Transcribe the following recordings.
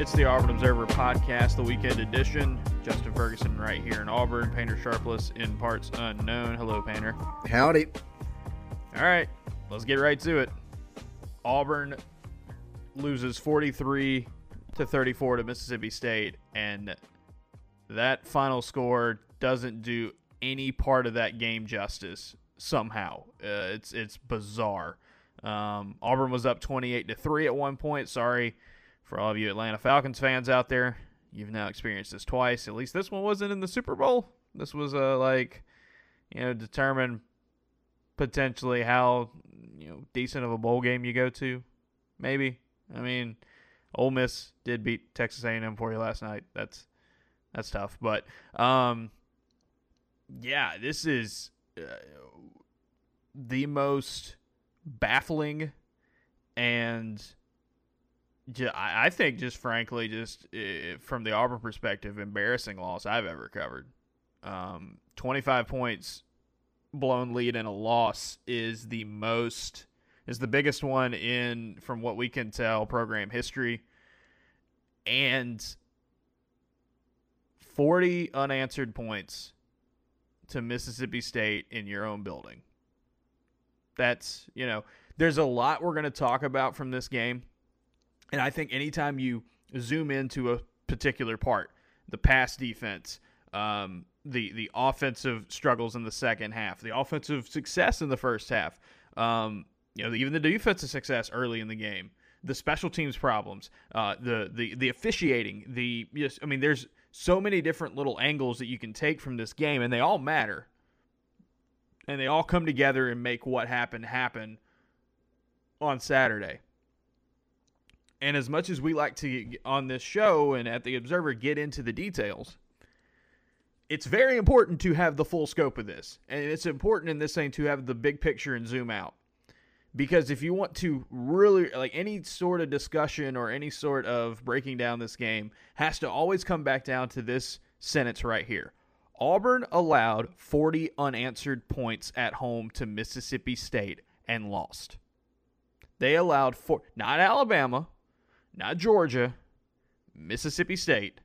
It's the Auburn Observer podcast, the weekend edition. Justin Ferguson right here in Auburn, Painter Sharpless in parts unknown. Hello, Painter. Howdy. All right, let's get right to it. Auburn loses 43 to 34 to Mississippi State, and that final score doesn't do any part of that game justice somehow. Uh, it's it's bizarre. Um, Auburn was up 28 to 3 at one point. Sorry for all of you Atlanta Falcons fans out there, you've now experienced this twice. At least this one wasn't in the Super Bowl. This was a uh, like, you know, determine potentially how you know decent of a bowl game you go to. Maybe. I mean, Ole Miss did beat Texas A&M for you last night. That's that's tough, but um, yeah, this is uh, the most baffling and I think just frankly, just from the Auburn perspective, embarrassing loss I've ever covered. Um, 25 points blown lead and a loss is the most is the biggest one in from what we can tell program history and 40 unanswered points to Mississippi State in your own building. That's, you know, there's a lot we're going to talk about from this game and I think anytime you zoom into a particular part, the pass defense, um, the the offensive struggles in the second half, the offensive success in the first half, um, you know, even the defensive success early in the game, the special teams problems, uh, the the the officiating, the yes, I mean, there's so many different little angles that you can take from this game, and they all matter, and they all come together and make what happened happen on Saturday. And as much as we like to on this show and at the Observer get into the details, it's very important to have the full scope of this. And it's important in this thing to have the big picture and zoom out. Because if you want to really like any sort of discussion or any sort of breaking down this game has to always come back down to this sentence right here. Auburn allowed 40 unanswered points at home to Mississippi State and lost. They allowed four, not Alabama, not Georgia, Mississippi State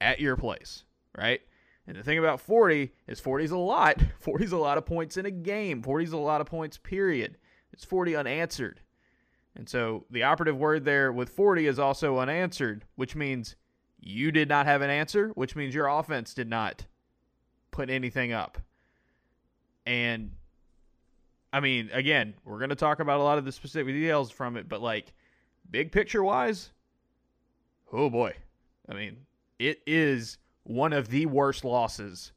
at your place, right? And the thing about 40 is 40 is a lot. 40 is a lot of points in a game. 40 is a lot of points, period. It's 40 unanswered. And so the operative word there with 40 is also unanswered, which means you did not have an answer, which means your offense did not put anything up. And I mean, again, we're going to talk about a lot of the specific details from it, but like big picture wise, oh boy. I mean, it is one of the worst losses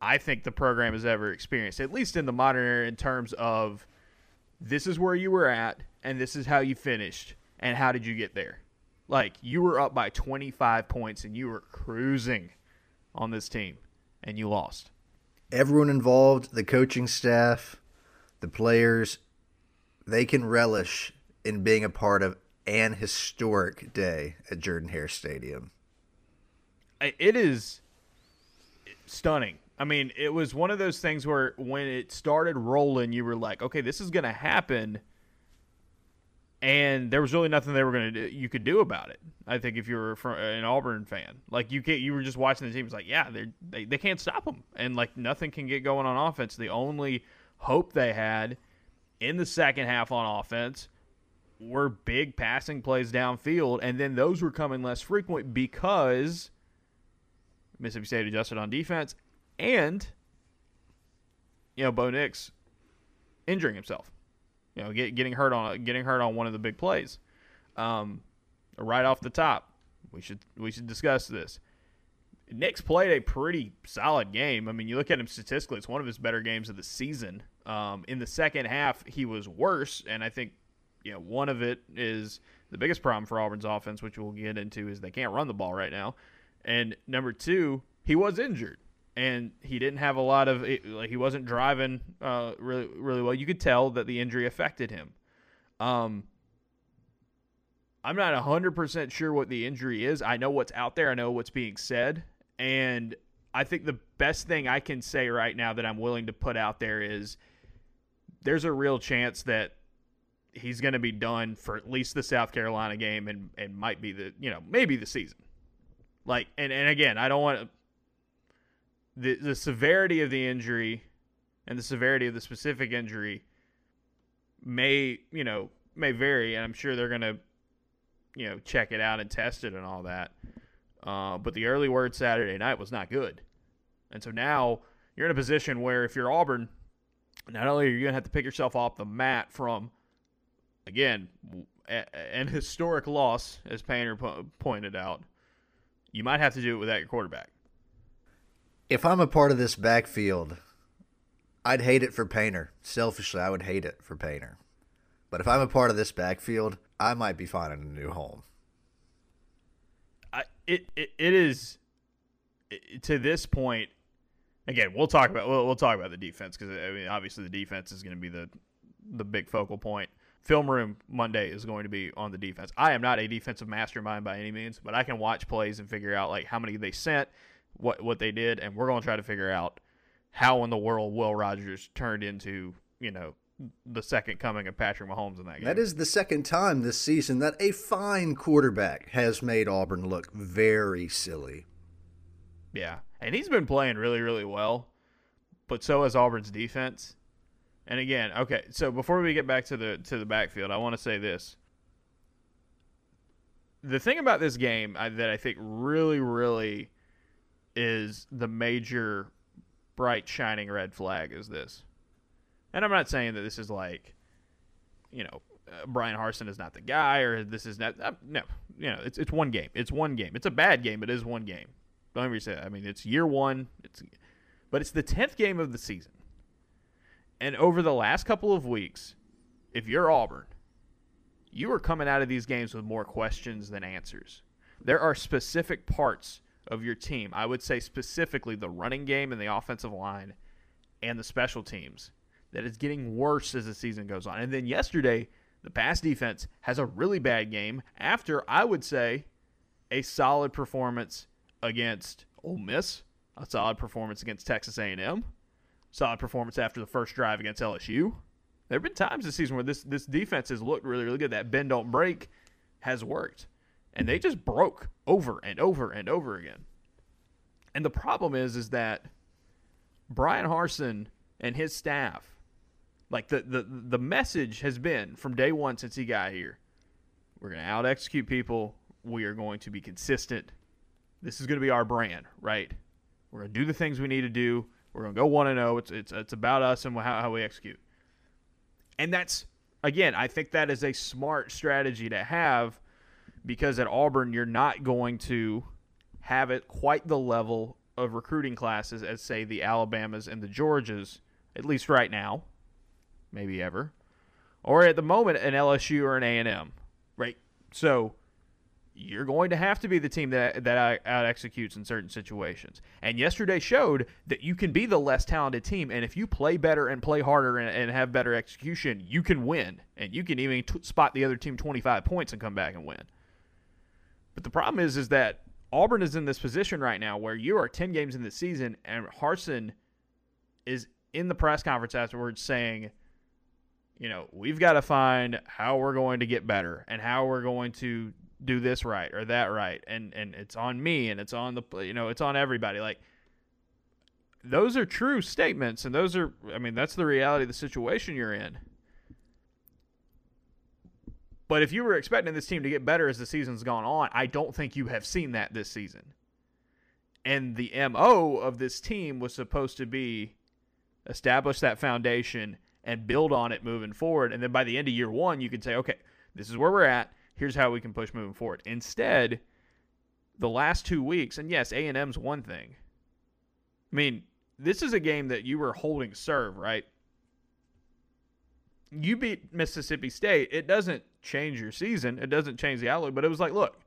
I think the program has ever experienced, at least in the modern era, in terms of this is where you were at and this is how you finished and how did you get there. Like, you were up by 25 points and you were cruising on this team and you lost. Everyone involved, the coaching staff, the players, they can relish in being a part of an historic day at Jordan Hare Stadium. It is stunning. I mean, it was one of those things where when it started rolling, you were like, "Okay, this is going to happen," and there was really nothing they were going to do you could do about it. I think if you were an Auburn fan, like you can you were just watching the team, it's like, yeah, they they can't stop them, and like nothing can get going on offense. The only hope they had in the second half on offense were big passing plays downfield, and then those were coming less frequent because Mississippi State adjusted on defense, and you know Bo Nix injuring himself, you know, get, getting hurt on getting hurt on one of the big plays. Um, right off the top, we should we should discuss this. Nix played a pretty solid game. I mean, you look at him statistically; it's one of his better games of the season. Um, in the second half, he was worse, and I think you know, one of it is the biggest problem for Auburn's offense, which we'll get into, is they can't run the ball right now. And number two, he was injured, and he didn't have a lot of like he wasn't driving uh, really really well. You could tell that the injury affected him. Um, I'm not hundred percent sure what the injury is. I know what's out there. I know what's being said, and I think the best thing I can say right now that I'm willing to put out there is there's a real chance that he's going to be done for at least the South Carolina game and and might be the you know maybe the season. Like and and again, I don't want the the severity of the injury and the severity of the specific injury may you know may vary, and I'm sure they're going to you know check it out and test it and all that. Uh, but the early word Saturday night was not good, and so now you're in a position where if you're Auburn, not only are you going to have to pick yourself off the mat from again, an historic loss, as Painter po- pointed out, you might have to do it without your quarterback. If I'm a part of this backfield, I'd hate it for Painter. Selfishly, I would hate it for Painter. But if I'm a part of this backfield, I might be finding a new home. I, it, it it is it, to this point. Again, we'll talk about we'll, we'll talk about the defense because I mean obviously the defense is going to be the the big focal point film room Monday is going to be on the defense. I am not a defensive mastermind by any means, but I can watch plays and figure out like how many they sent, what what they did, and we're going to try to figure out how in the world Will Rogers turned into you know the second coming of Patrick Mahomes in that game. That is the second time this season that a fine quarterback has made Auburn look very silly. Yeah, and he's been playing really really well, but so has Auburn's defense. And again, okay, so before we get back to the to the backfield, I want to say this. The thing about this game I, that I think really, really is the major bright shining red flag is this. And I'm not saying that this is like, you know, uh, Bryan Harsin is not the guy or this is not. Uh, no, you know, it's it's one game. It's one game. It's a bad game, but it is one game. Don't ever say that. I mean, it's year one. It's, but it's the tenth game of the season. And over the last couple of weeks, if you're Auburn, you are coming out of these games with more questions than answers. There are specific parts of your team, I would say specifically the running game and the offensive line and the special teams, that is getting worse as the season goes on. And then yesterday, the pass defense has a really bad game after, I would say, a solid performance against Ole Miss, a solid performance against Texas A&M, solid performance after the first drive against LSU. There have been times this season where this this defense has looked really really good. That bend don't break has worked, and they just broke over and over and over again. And the problem is is that Bryan Harsin and his staff, like the the the message has been from day one since he got here, we're to out execute people. We are going to be consistent. This is going to be our brand, right? We're going to do the things we need to do. We're gonna go one and zero. Oh. It's it's it's about us and how, how we execute. And that's again, I think that is a smart strategy to have because at Auburn you're not going to have it quite the level of recruiting classes as say the Alabamas and the Georgias, at least right now, maybe ever, or at the moment an LSU or an A and M, right? So you're going to have to be the team that that out executes in certain situations. And yesterday showed that you can be the less talented team, and if you play better and play harder and, and have better execution, you can win, and you can even t- spot the other team 25 points and come back and win. But the problem is, is that Auburn is in this position right now where you are 10 games in the season, and Harsin is in the press conference afterwards saying, you know, we've got to find how we're going to get better and how we're going to do this right or that right and and it's on me and it's on the you know it's on everybody. Like those are true statements and those are i mean that's the reality of the situation you're in. But if you were expecting this team to get better as the season's gone on i don't think you have seen that this season. And the mo of this team was supposed to be establish that foundation and build on it moving forward. And then by the end of year one you could say okay this is where we're at here's how we can push moving forward. Instead, the last two weeks, and yes, A and M's one thing. I mean, this is a game that you were holding serve, right? You beat Mississippi State. It doesn't change your season. It doesn't change the outlook. But it was like, look,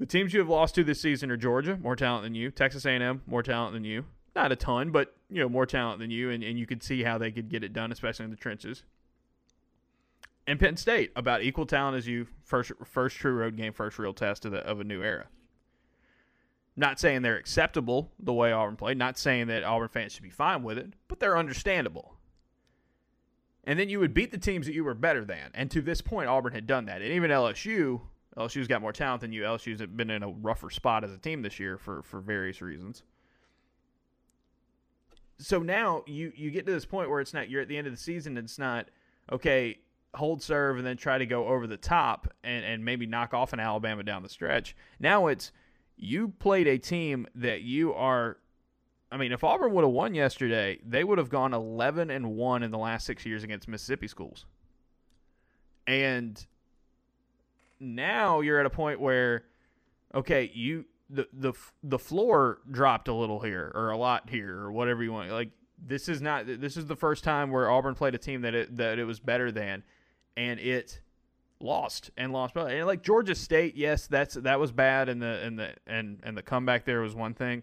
the teams you have lost to this season are Georgia, more talent than you. Texas A&M, more talent than you. Not a ton, but you know, more talent than you, and, and you could see how they could get it done, especially in the trenches and Penn State about equal talent as you. First, first true road game, first real test of, the, of a new era. Not saying they're acceptable the way Auburn played. Not saying that Auburn fans should be fine with it, but they're understandable. and then you would beat the teams that you were better than. And to this point, Auburn had done that, and even LSU. LSU's got more talent than you. LSU's been in a rougher spot as a team this year for for various reasons. So now you you get to this point where it's not you're at the end of the season. It's not okay. Hold serve and then try to go over the top and, and maybe knock off an Alabama down the stretch. Now it's you played a team that you are I mean, if Auburn would have won yesterday, they would have gone 11 and 1 in the last 6 years against Mississippi schools. And now you're at a point where okay, you the the the floor dropped a little here or a lot here or whatever you want. Like this is not this is the first time where Auburn played a team that it that it was better than and it lost and lost and like Georgia State, yes, that's that was bad and the and the and and the comeback there was one thing.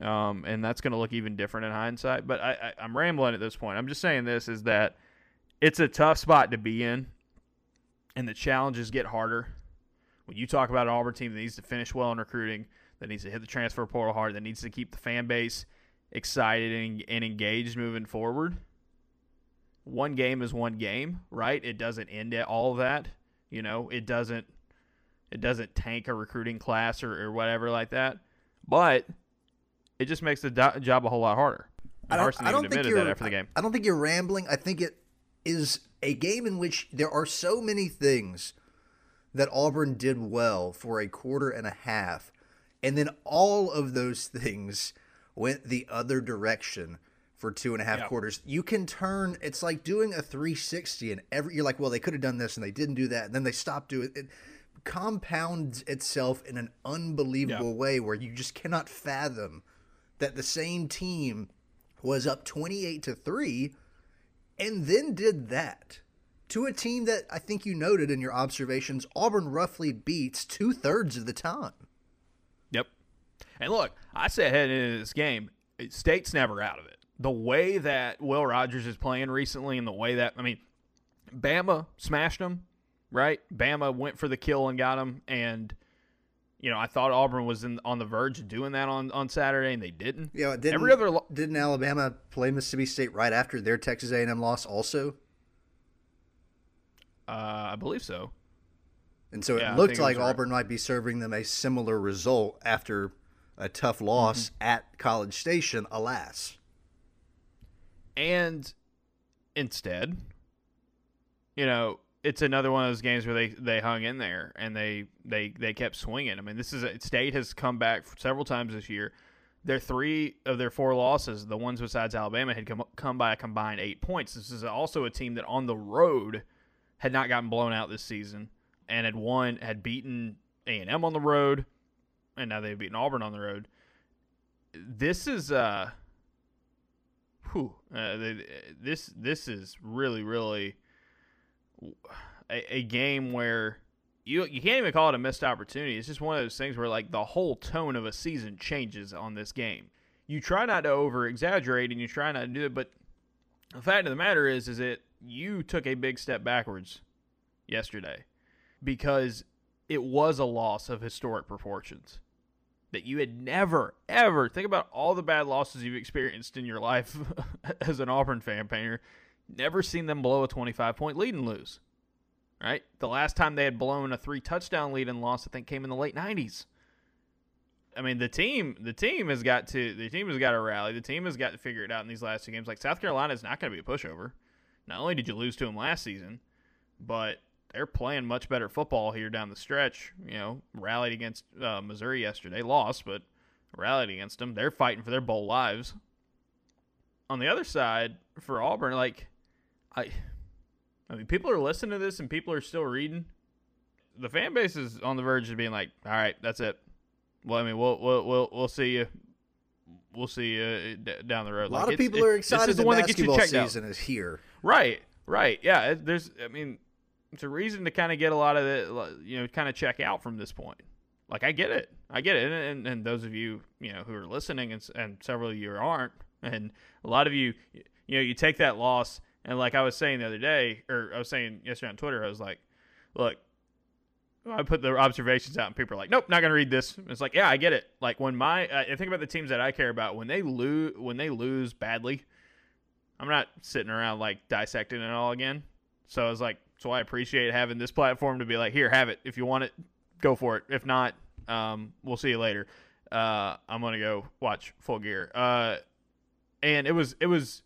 Um, and that's going to look even different in hindsight. But I, I, I'm rambling at this point. I'm just saying this is that it's a tough spot to be in, and the challenges get harder. When you talk about an Auburn team that needs to finish well in recruiting, that needs to hit the transfer portal hard, that needs to keep the fan base excited and, and engaged moving forward. One game is one game, right? It doesn't end at all of that. You know, it doesn't it doesn't tank a recruiting class or, or whatever like that. But it just makes the do- job a whole lot harder. I don't, I don't think you're, after the game. I don't think you're rambling. I think it is a game in which there are so many things that Auburn did well for a quarter and a half, and then all of those things went the other direction for two and a half yeah. quarters. You can turn. It's like doing a 360, and every you're like, well, they could have done this, and they didn't do that, and then they stopped doing it. it compounds itself in an unbelievable yeah. way where you just cannot fathom that the same team was up 28 to 3 and then did that to a team that I think you noted in your observations Auburn roughly beats two thirds of the time. Yep. And look, I said heading into this game, State's never out of it. The way that Will Rogers is playing recently and the way that, I mean, Bama smashed them, right? Bama went for the kill and got them. And you know, I thought Auburn was in, on the verge of doing that on, on Saturday, and they didn't. Yeah, didn't, every other lo- didn't Alabama play Mississippi State right after their Texas A&M loss also? Uh, I believe so. And so yeah, it looked like Auburn right. might be serving them a similar result after a tough loss mm-hmm. at College Station, alas. And instead, you know, it's another one of those games where they, they hung in there and they, they they kept swinging. I mean, this is a, State has come back several times this year. Their three of their four losses, the ones besides Alabama, had come come by a combined eight points. This is also a team that on the road had not gotten blown out this season and had won, had beaten A and M on the road, and now they've beaten Auburn on the road. This is uh, whew, uh, this this is really really a, a game where you you can't even call it a missed opportunity. It's just one of those things where like the whole tone of a season changes on this game. You try not to over exaggerate and you try not to do it, but the fact of the matter is is that you took a big step backwards yesterday because it was a loss of historic proportions that you had never ever think about all the bad losses you've experienced in your life as an Auburn fan painter never seen them blow a 25 point lead and lose right? The last time they had blown a three touchdown lead and lost, I think, came in the late '90s. I mean, the team, the team has got to, the team has got to rally. The team has got to figure it out in these last two games. Like South Carolina is not going to be a pushover. Not only did you lose to them last season, but they're playing much better football here down the stretch. You know, rallied against uh, Missouri yesterday, lost, but rallied against them. They're fighting for their bowl lives. On the other side, for Auburn, like I I mean, people are listening to this and people are still reading. The fan base is on the verge of being like, "All right, that's it." Well, I mean, we'll we'll we'll, we'll see you. We'll see you uh, down the road. A lot like, of people are excited. This is the one that gets you checked season out. is here. Right, right, yeah. There's, I mean, it's a reason to kind of get a lot of the, you know, kind of check out from this point. Like, I get it, I get it, and, and, and those of you, you know, who are listening, and, and several of you aren't, and a lot of you, you know, you take that loss and like I was saying the other day, or I was saying yesterday on Twitter, I was like, look, I put the observations out, and people are like, "Nope, not gonna read this." It's like, yeah, I get it. Like when my, I think about the teams that I care about when they lose, when they lose badly, I'm not sitting around like dissecting it all again. So I was like, so I appreciate having this platform to be like, here, have it. If you want it, go for it. If not, um, we'll see you later. Uh, I'm gonna go watch Full Gear. Uh, and it was it was,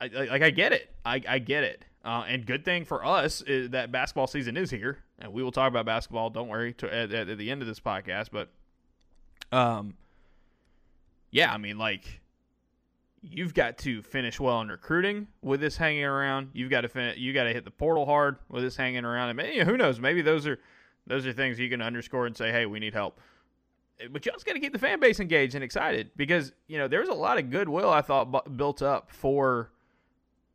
I, like I get it. I I get it. Uh, and good thing for us is that basketball season is here, and we will talk about basketball. Don't worry to, at, at the end of this podcast, but um, yeah, I mean like you've got to finish well in recruiting with this hanging around. You've got to fin- you got to hit the portal hard with this hanging around. And maybe, who knows? Maybe those are those are things you can underscore and say, "Hey, we need help." Eh, but you also got to keep the fan base engaged and excited because you know there's a lot of goodwill I thought bu- built up for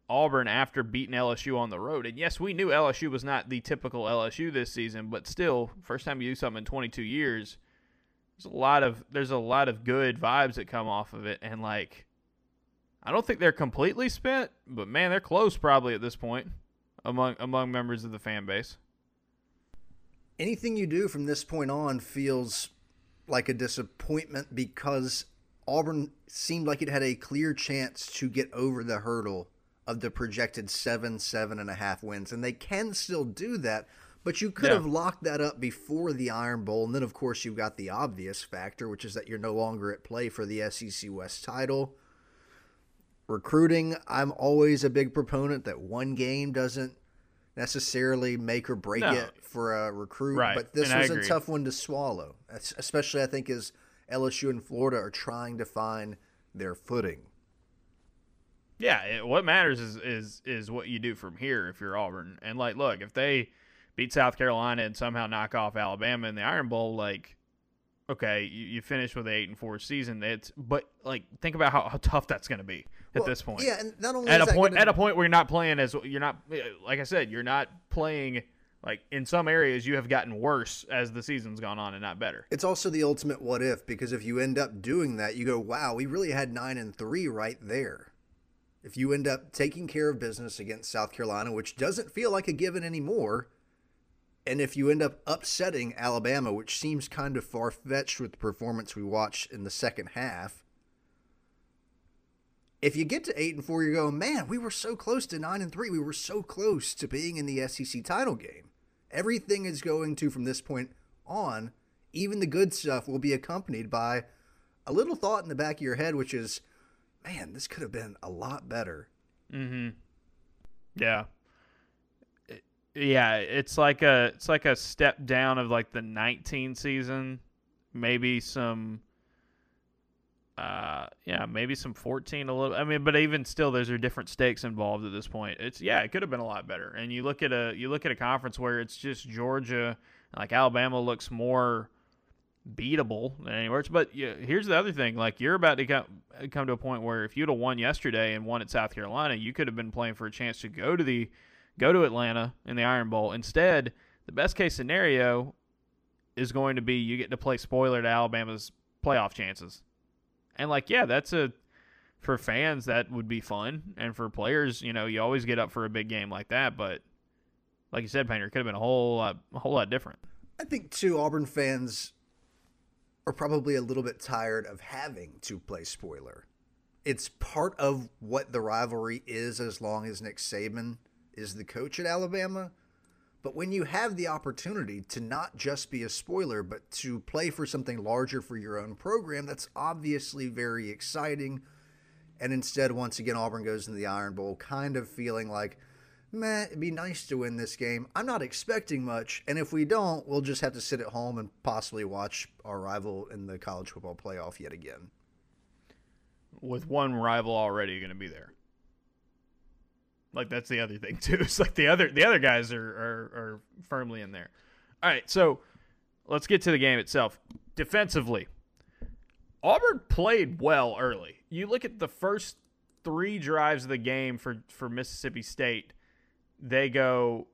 Auburn after beating LSU on the road. And yes, we knew LSU was not the typical LSU this season, but still, first time you do something in 22 years, there's a lot of there's a lot of good vibes that come off of it, and like I don't think they're completely spent, but man, they're close probably at this point among among members of the fan base. Anything you do from this point on feels like a disappointment because Auburn seemed like it had a clear chance to get over the hurdle of the projected seven, seven and a half wins, and they can still do that. But you could yeah. have locked that up before the Iron Bowl, and then of course you've got the obvious factor, which is that you're no longer at play for the SEC West title recruiting, I'm always a big proponent that one game doesn't necessarily make or break no. it for a recruit. Right. But this and was a tough one to swallow, especially I think as LSU and Florida are trying to find their footing. Yeah, it, what matters is is is what you do from here if you're Auburn. And like, look, if they beat South Carolina and somehow knock off Alabama in the Iron Bowl, like okay, you, you finish with an eight and four season. It's but like think about how, how tough that's going to be at well, this point. Yeah, and not only at a point gonna... at a point where you're not playing as you're not like I said, you're not playing like in some areas you have gotten worse as the season's gone on and not better. It's also the ultimate what if because if you end up doing that, you go, wow, we really had nine and three right there. If you end up taking care of business against South Carolina, which doesn't feel like a given anymore, and if you end up upsetting Alabama, which seems kind of far fetched with the performance we watched in the second half, if you get to eight and four, you're going, man, we were so close to nine and three. We were so close to being in the SEC title game. Everything is going to, from this point on, even the good stuff will be accompanied by a little thought in the back of your head, which is, man, this could have been a lot better. Mm-hmm. Yeah yeah, it's like a it's like a step down of like the 19 season, maybe some uh yeah, maybe some 14 a little I mean, but even still those are different stakes involved at this point. It's yeah, it could have been a lot better. And you look at a you look at a conference where it's just Georgia, like Alabama looks more beatable than anywhere. But yeah, here's the other thing: like you're about to come come to a point where if you'd have won yesterday and won at South Carolina, you could have been playing for a chance to go to the go to Atlanta in the Iron Bowl. Instead, the best case scenario is going to be you get to play spoiler to Alabama's playoff chances. And like, yeah, that's a for fans that would be fun, and for players, you know, you always get up for a big game like that. But like you said, Painter, could have been a whole lot, a whole lot different. I think too, Auburn fans are probably a little bit tired of having to play spoiler. It's part of what the rivalry is, as long as Nick Saban is the coach at Alabama. But when you have the opportunity to not just be a spoiler, but to play for something larger for your own program, that's obviously very exciting. And instead, once again, Auburn goes into the Iron Bowl kind of feeling like, man, it'd be nice to win this game. I'm not expecting much. And if we don't, we'll just have to sit at home and possibly watch our rival in the college football playoff yet again. With one rival already going to be there. Like that's the other thing too. It's like the other the other guys are, are, are firmly in there. All right, so let's get to the game itself. Defensively, Auburn played well early. You look at the first three drives of the game for for Mississippi State. They go,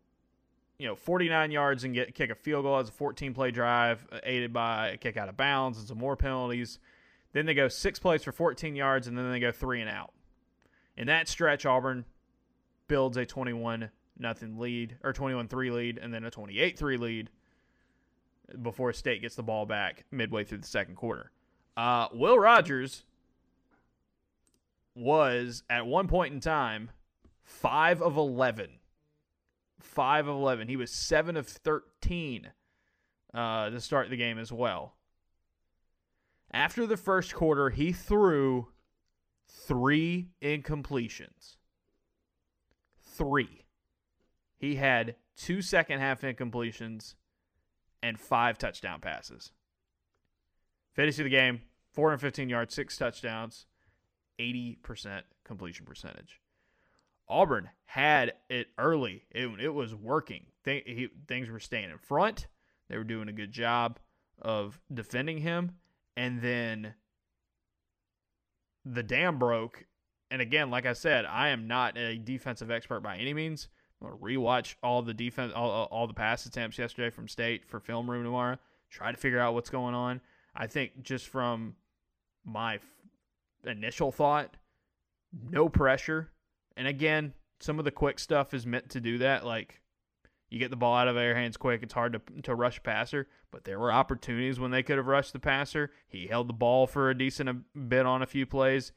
you know, 49 yards and get kick a field goal as a 14 play drive, uh, aided by a kick out of bounds and some more penalties. Then they go six plays for 14 yards, and then they go three and out. In that stretch, Auburn builds a 21 nothing lead or 21-3 lead and then a 28-3 lead before State gets the ball back midway through the second quarter. Uh, Will Rogers was at one point in time five of eleven. Five of eleven. He was seven of thirteen uh, to start the game as well. After the first quarter, he threw three incompletions. Three. He had two second half incompletions and five touchdown passes. Finish of the game, 415 yards, six touchdowns, 80% completion percentage. Auburn had it early. It, it was working. Th- he, things were staying in front. They were doing a good job of defending him. And then the dam broke. And again, like I said, I am not a defensive expert by any means. I'm gonna rewatch all the defense, all, all the pass attempts yesterday from State for film room tomorrow. Try to figure out what's going on. I think just from my f- initial thought, no pressure. And again, some of the quick stuff is meant to do that. Like you get the ball out of their hands quick. It's hard to to rush passer, but there were opportunities when they could have rushed the passer. He held the ball for a decent uh, bit on a few plays,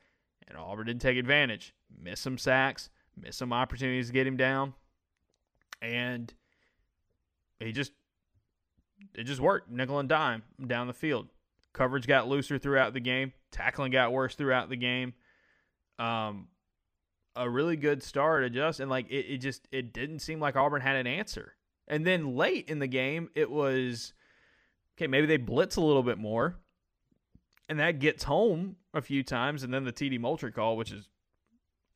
and Auburn didn't take advantage. Missed some sacks, missed some opportunities to get him down, and he just it just worked nickel and dime down the field. Coverage got looser throughout the game. Tackling got worse throughout the game. Um, a really good start, adjust, and like it, it just it didn't seem like Auburn had an answer. And then late in the game, it was okay. Maybe they blitz a little bit more, and that gets home a few times. And then the TD Moultrie call, which is,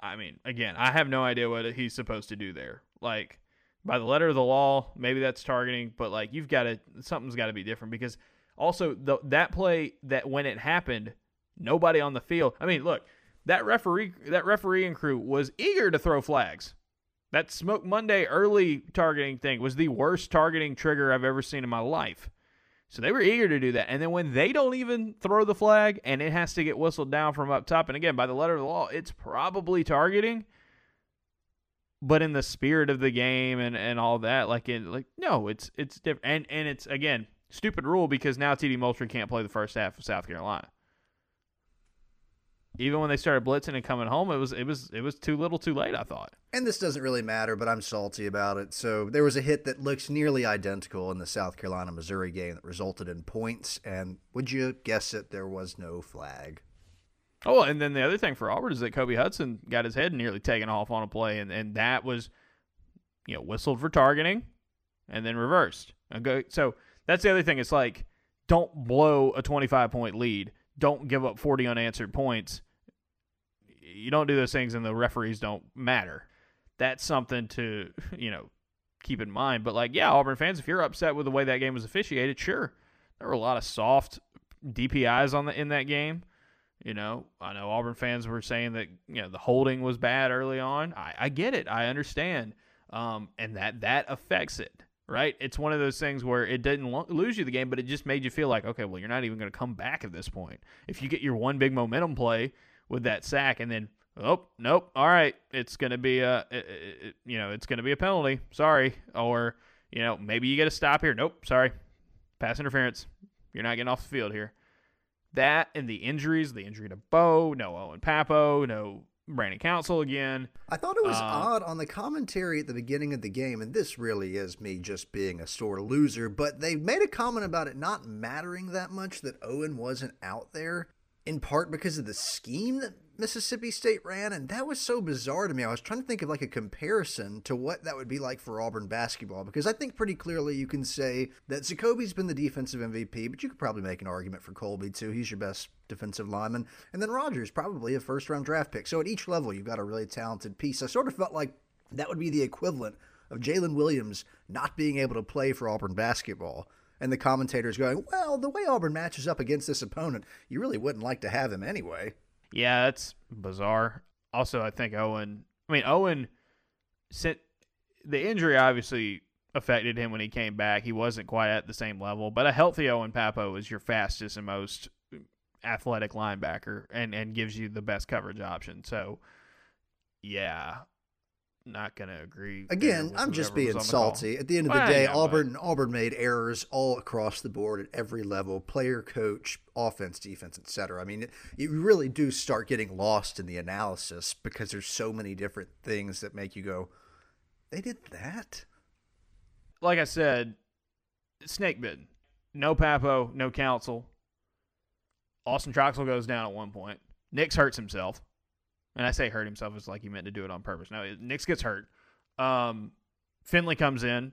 I mean, again, I have no idea what he's supposed to do there. Like by the letter of the law, maybe that's targeting, but like you've got to something's got to be different because also the that play that when it happened, nobody on the field. I mean, look, that referee that refereeing crew was eager to throw flags. That Smoke Monday early targeting thing was the worst targeting trigger I've ever seen in my life. So they were eager to do that. And then when they don't even throw the flag and it has to get whistled down from up top, and again, by the letter of the law, it's probably targeting. But in the spirit of the game and, and all that, like it like no, it's it's different and, and it's again stupid rule because now TD Moultrie can't play the first half of South Carolina even when they started blitzing and coming home, it was it was it was too little, too late. I thought. And this doesn't really matter, but I'm salty about it. So there was a hit that looks nearly identical in the South Carolina Missouri game that resulted in points. And would you guess it? There was no flag. Oh, and then the other thing for Auburn is that Kobe Hudson got his head nearly taken off on a play, and, and that was, you know, whistled for targeting, and then reversed. Okay, so that's the other thing. It's like, don't blow a 25 point lead. Don't give up 40 unanswered points you don't do those things and the referees don't matter. That's something to, you know, keep in mind. But like, yeah, Auburn fans, if you're upset with the way that game was officiated, sure. There were a lot of soft DPIs on the in that game. You know, I know Auburn fans were saying that you know the holding was bad early on. I, I get it. I understand. Um, and that that affects it, right? It's one of those things where it didn't lo- lose you the game, but it just made you feel like, okay, well, you're not even going to come back at this point. If you get your one big momentum play with that sack, and then oh nope, all right, it's gonna be a it, it, you know it's gonna be a penalty. Sorry, or you know maybe you get a stop here. Nope, sorry, pass interference. You're not getting off the field here. That and the injuries, the injury to Bo, no Owen Pappoe, no Brandon Council again. I thought it was uh, odd on the commentary at the beginning of the game, and this really is me just being a sore loser, but they made a comment about it not mattering that much that Owen wasn't out there in part because of the scheme that Mississippi State ran, and that was so bizarre to me. I was trying to think of like a comparison to what that would be like for Auburn basketball, because I think pretty clearly you can say that Zakoby's been the defensive MVP, but you could probably make an argument for Colby too. He's your best defensive lineman, and then Rogers probably a first round draft pick. So at each level, you've got a really talented piece. I sort of felt like that would be the equivalent of Jaylin Williams not being able to play for Auburn basketball and the commentators going, well, the way Auburn matches up against this opponent, you really wouldn't like to have him anyway. Yeah, that's bizarre. Also, I think Owen, I mean, Owen sent the injury obviously affected him when he came back. He wasn't quite at the same level, but a healthy Owen Pappoe is your fastest and most athletic linebacker and, and gives you the best coverage option. So, yeah, not going to agree. Again, I'm just being salty. At the end of the well, day, Auburn Auburn made errors all across the board at every level: player, coach, offense, defense, etc. I mean, you really do start getting lost in the analysis because there's so many different things that make you go, "They did that." Like I said, snake bitten. No Pappoe, no Council. Austin Troxell goes down at one point. Nix hurts himself. And I say hurt himself, it's like he meant to do it on purpose. No, Nix gets hurt. Um, Finley comes in,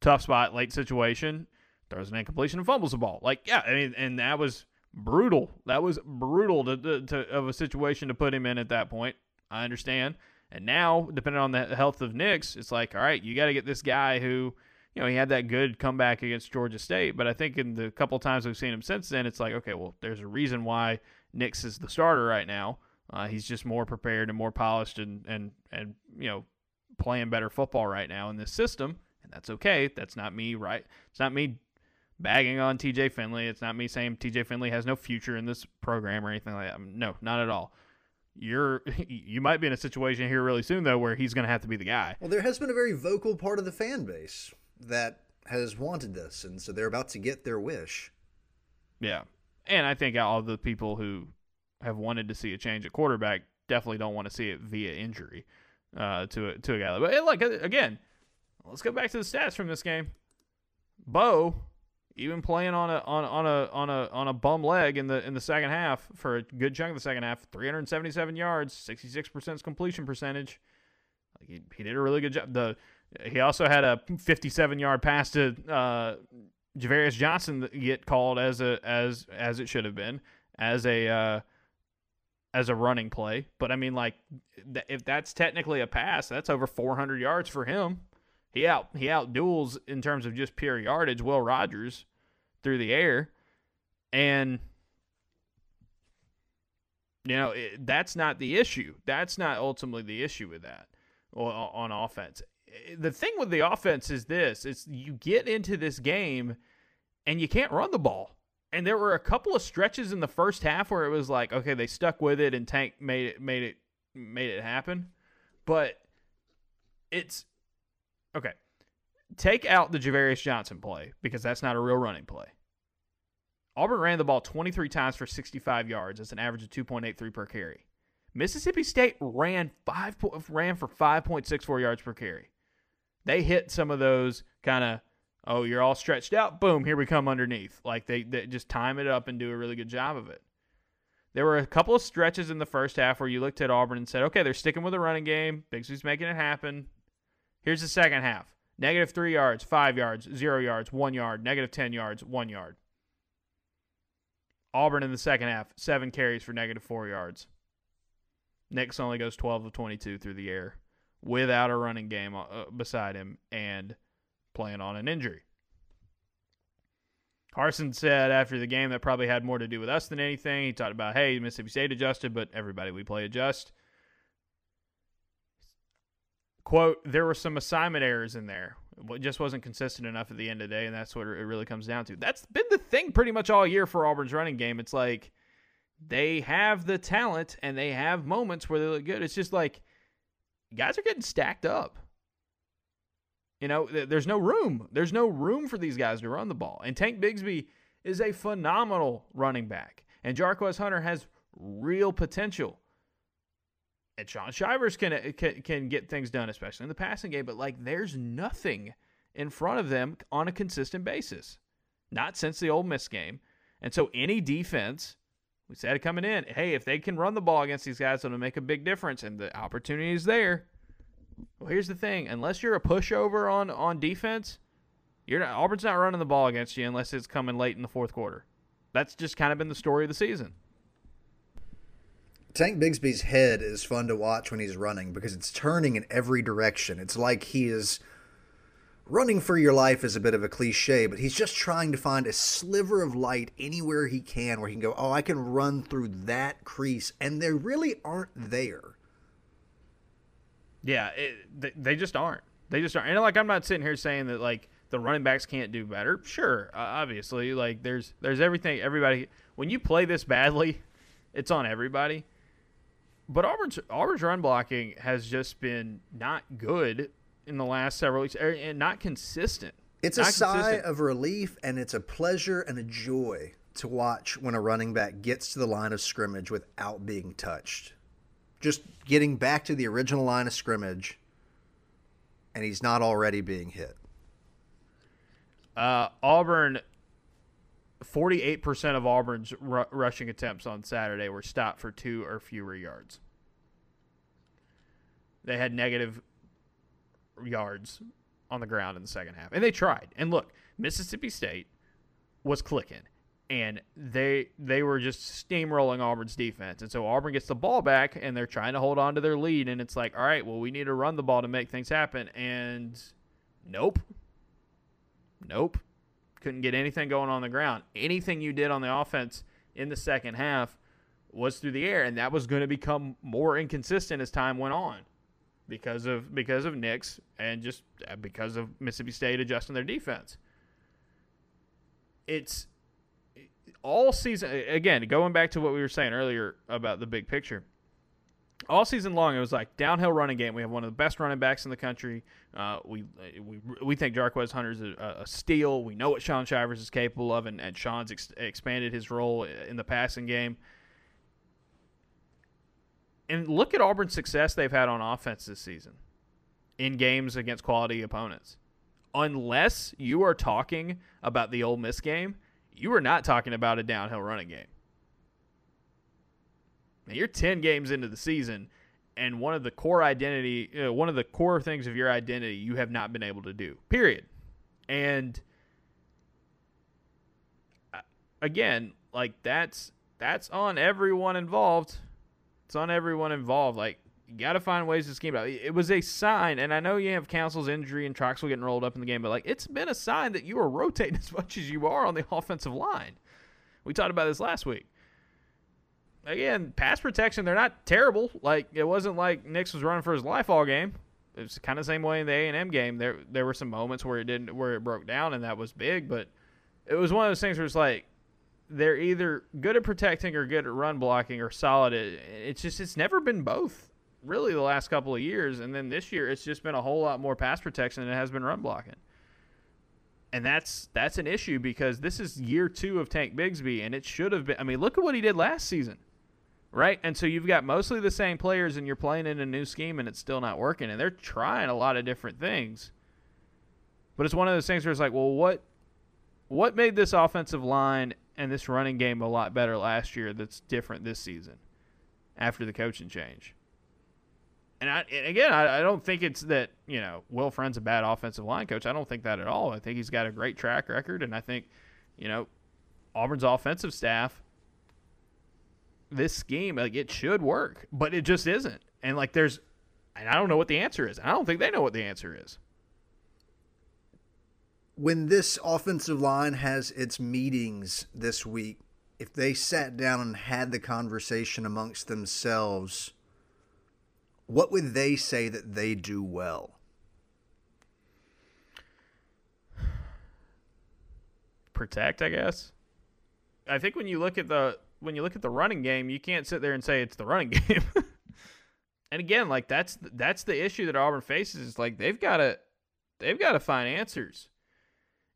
tough spot, late situation, throws an incompletion and fumbles the ball. Like, yeah, I mean, and that was brutal. That was brutal to, to, to, of a situation to put him in at that point. I understand. And now, depending on the health of Nix, it's like, all right, you got to get this guy who, you know, he had that good comeback against Georgia State. But I think in the couple times we've seen him since then, it's like, okay, well, there's a reason why Nix is the starter right now. Uh, he's just more prepared and more polished and, and, and, you know, playing better football right now in this system. And that's okay. That's not me, right? It's not me bagging on TJ Finley. It's not me saying TJ Finley has no future in this program or anything like that. No, not at all. You're you might be in a situation here really soon though where he's going to have to be the guy. Well, there has been a very vocal part of the fan base that has wanted this, and so they're about to get their wish. Yeah, and I think all the people who have wanted to see a change at quarterback definitely don't want to see it via injury uh, to a, to a guy. But like again, let's go back to the stats from this game. Bo, even playing on a on on a on a on a bum leg in the in the second half for a good chunk of the second half, 377 yards, 66 percent completion percentage. Like he, he did a really good job. The he also had a 57 yard pass to uh, Ja'Varrius Johnson get called as a as as it should have been as a uh, as a running play. But I mean, like, if that's technically a pass, that's over 400 yards for him. He out he out duels in terms of just pure yardage. Will Rogers through the air, and you know it, that's not the issue. That's not ultimately the issue with that on offense. Eh, the thing with the offense is this: it's you get into this game and you can't run the ball and there were a couple of stretches in the first half where it was like, okay, they stuck with it and Tank made it made it made it happen. But it's okay. Take out the Ja'Varrius Johnson play because that's not a real running play. Auburn ran the ball 23 times for 65 yards. That's an average of 2.83 per carry. Mississippi State ran five ran for 5.64 yards per carry. They hit some of those kind of oh, you're all stretched out. Boom, here we come underneath. Like they, they just time it up and do a really good job of it. There were a couple of stretches in the first half where you looked at Auburn and said, okay, they're sticking with the running game. Bigsby's making it happen. Here's the second half negative three yards, five yards, zero yards, one yard, negative 10 yards, one yard. Auburn in the second half, seven carries for negative four yards. Nix only goes 12 of 22 through the air without a running game uh, beside him. And playing on an injury. Harsin said after the game that probably had more to do with us than anything. He talked about, hey, Mississippi State adjusted, but everybody we play adjust. Quote, there were some assignment errors in there. It just wasn't consistent enough at the end of the day, and that's what it really comes down to. That's been the thing pretty much all year for Auburn's running game. It's like they have the talent and they have moments where they look good. It's just like guys are getting stacked up. You know, there's no room. There's no room for these guys to run the ball. And Tank Bigsby is a phenomenal running back. And Jarquez Hunter has real potential. And Shaun Shivers can, can can get things done, especially in the passing game. But like, there's nothing in front of them on a consistent basis. Not since the Ole Miss game. And so any defense, we said it coming in, hey, if they can run the ball against these guys, it'll make a big difference. And the opportunity is there. Well, here's the thing: unless you're a pushover on on defense, you're not, Auburn's not running the ball against you unless it's coming late in the fourth quarter. That's just kind of been the story of the season. Tank Bigsby's head is fun to watch when he's running because it's turning in every direction. It's like he is running for your life is a bit of a cliche, but he's just trying to find a sliver of light anywhere he can where he can go, "Oh, I can run through that crease." And they really aren't there. Yeah, it, they, they just aren't. They just aren't. And like I'm not sitting here saying that like the running backs can't do better. Sure, uh, obviously, like there's there's everything. Everybody when you play this badly, it's on everybody. But Auburn's Auburn's run blocking has just been not good in the last several weeks, er, and not consistent. It's not a sigh consistent. of relief, and it's a pleasure and a joy to watch when a running back gets to the line of scrimmage without being touched. Just getting back to the original line of scrimmage, and he's not already being hit. Uh, Auburn, forty-eight percent of Auburn's ru- rushing attempts on Saturday were stopped for two or fewer yards. They had negative yards on the ground in the second half, and they tried. And look, Mississippi State was clicking, and they they were just steamrolling Auburn's defense. And so Auburn gets the ball back, and they're trying to hold on to their lead. And it's like, all right, well, we need to run the ball to make things happen. And nope, nope, couldn't get anything going on the ground. Anything you did on the offense in the second half was through the air, and that was going to become more inconsistent as time went on because of because of Nix and just uh, because of Mississippi State adjusting their defense. It's all season again going back to what we were saying earlier about the big picture. All season long, it was like downhill running game. We have one of the best running backs in the country. Uh, we we we think Jarquez Hunter's a, a steal. We know what Shaun Shivers is capable of, and, and Shaun's ex- expanded his role in the passing game and look at Auburn's success they've had on offense this season in games against quality opponents. Unless you are talking about the Ole Miss game, you are not talking about a downhill running game. Now, you're 10 games into the season, and one of the core identity, uh, one of the core things of your identity, you have not been able to do. Period. And uh, again, like that's that's on everyone involved. It's on everyone involved. Like you got to find ways to scheme it out. It was a sign, and I know you have Council's injury and Troxell getting rolled up in the game, but like it's been a sign that you are rotating as much as you are on the offensive line. We talked about this last week. Again, pass protection, they're not terrible. Like it wasn't like Nix was running for his life all game. It was kind of the same way in the A and M game. There there were some moments where it didn't where it broke down and that was big, but it was one of those things where it's like they're either good at protecting or good at run blocking or solid. It's just it's never been both really the last couple of years, and then this year it's just been a whole lot more pass protection than it has been run blocking. And that's that's an issue because this is year two of Tank Bigsby, and it should have been. I mean, look at what he did last season, right? And so you've got mostly the same players, and you're playing in a new scheme, and it's still not working. And they're trying a lot of different things, but it's one of those things where it's like, well, what what made this offensive line and this running game a lot better last year that's different this season after the coaching change? And, I, and again, I, I, don't think it's that you know Will Friend's a bad offensive line coach. I don't think that at all. I think he's got a great track record, and I think you know Auburn's offensive staff, this scheme like it should work, but it just isn't. And like there's, and I don't know what the answer is. I don't think they know what the answer is. When this offensive line has its meetings this week, if they sat down and had the conversation amongst themselves what would they say that they do well? Protect, I guess. I think when you look at the when you look at the running game, you can't sit there and say it's the running game. and again, like that's that's the issue that Auburn faces. Is like they've got to they've got to find answers.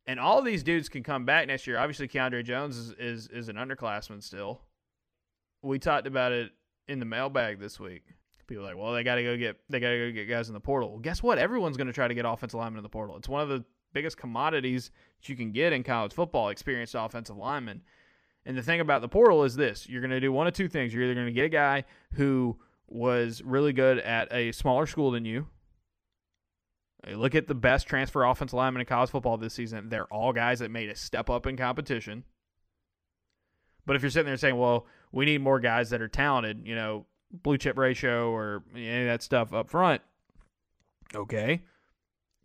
And all these dudes can come back next year. Obviously, Keiondre Jones is, is is an underclassman still. We talked about it in the mailbag this week. People like, well, they got to go get they got to go get guys in the portal. Well, guess what? Everyone's going to try to get offensive linemen in the portal. It's one of the biggest commodities that you can get in college football, experienced offensive linemen. And the thing about the portal is this: you're going to do one of two things. You're either going to get a guy who was really good at a smaller school than you. Look at the best transfer offensive linemen in college football this season. They're all guys that made a step up in competition. But if you're sitting there saying, well, we need more guys that are talented, you know, blue chip ratio or any of that stuff up front, okay,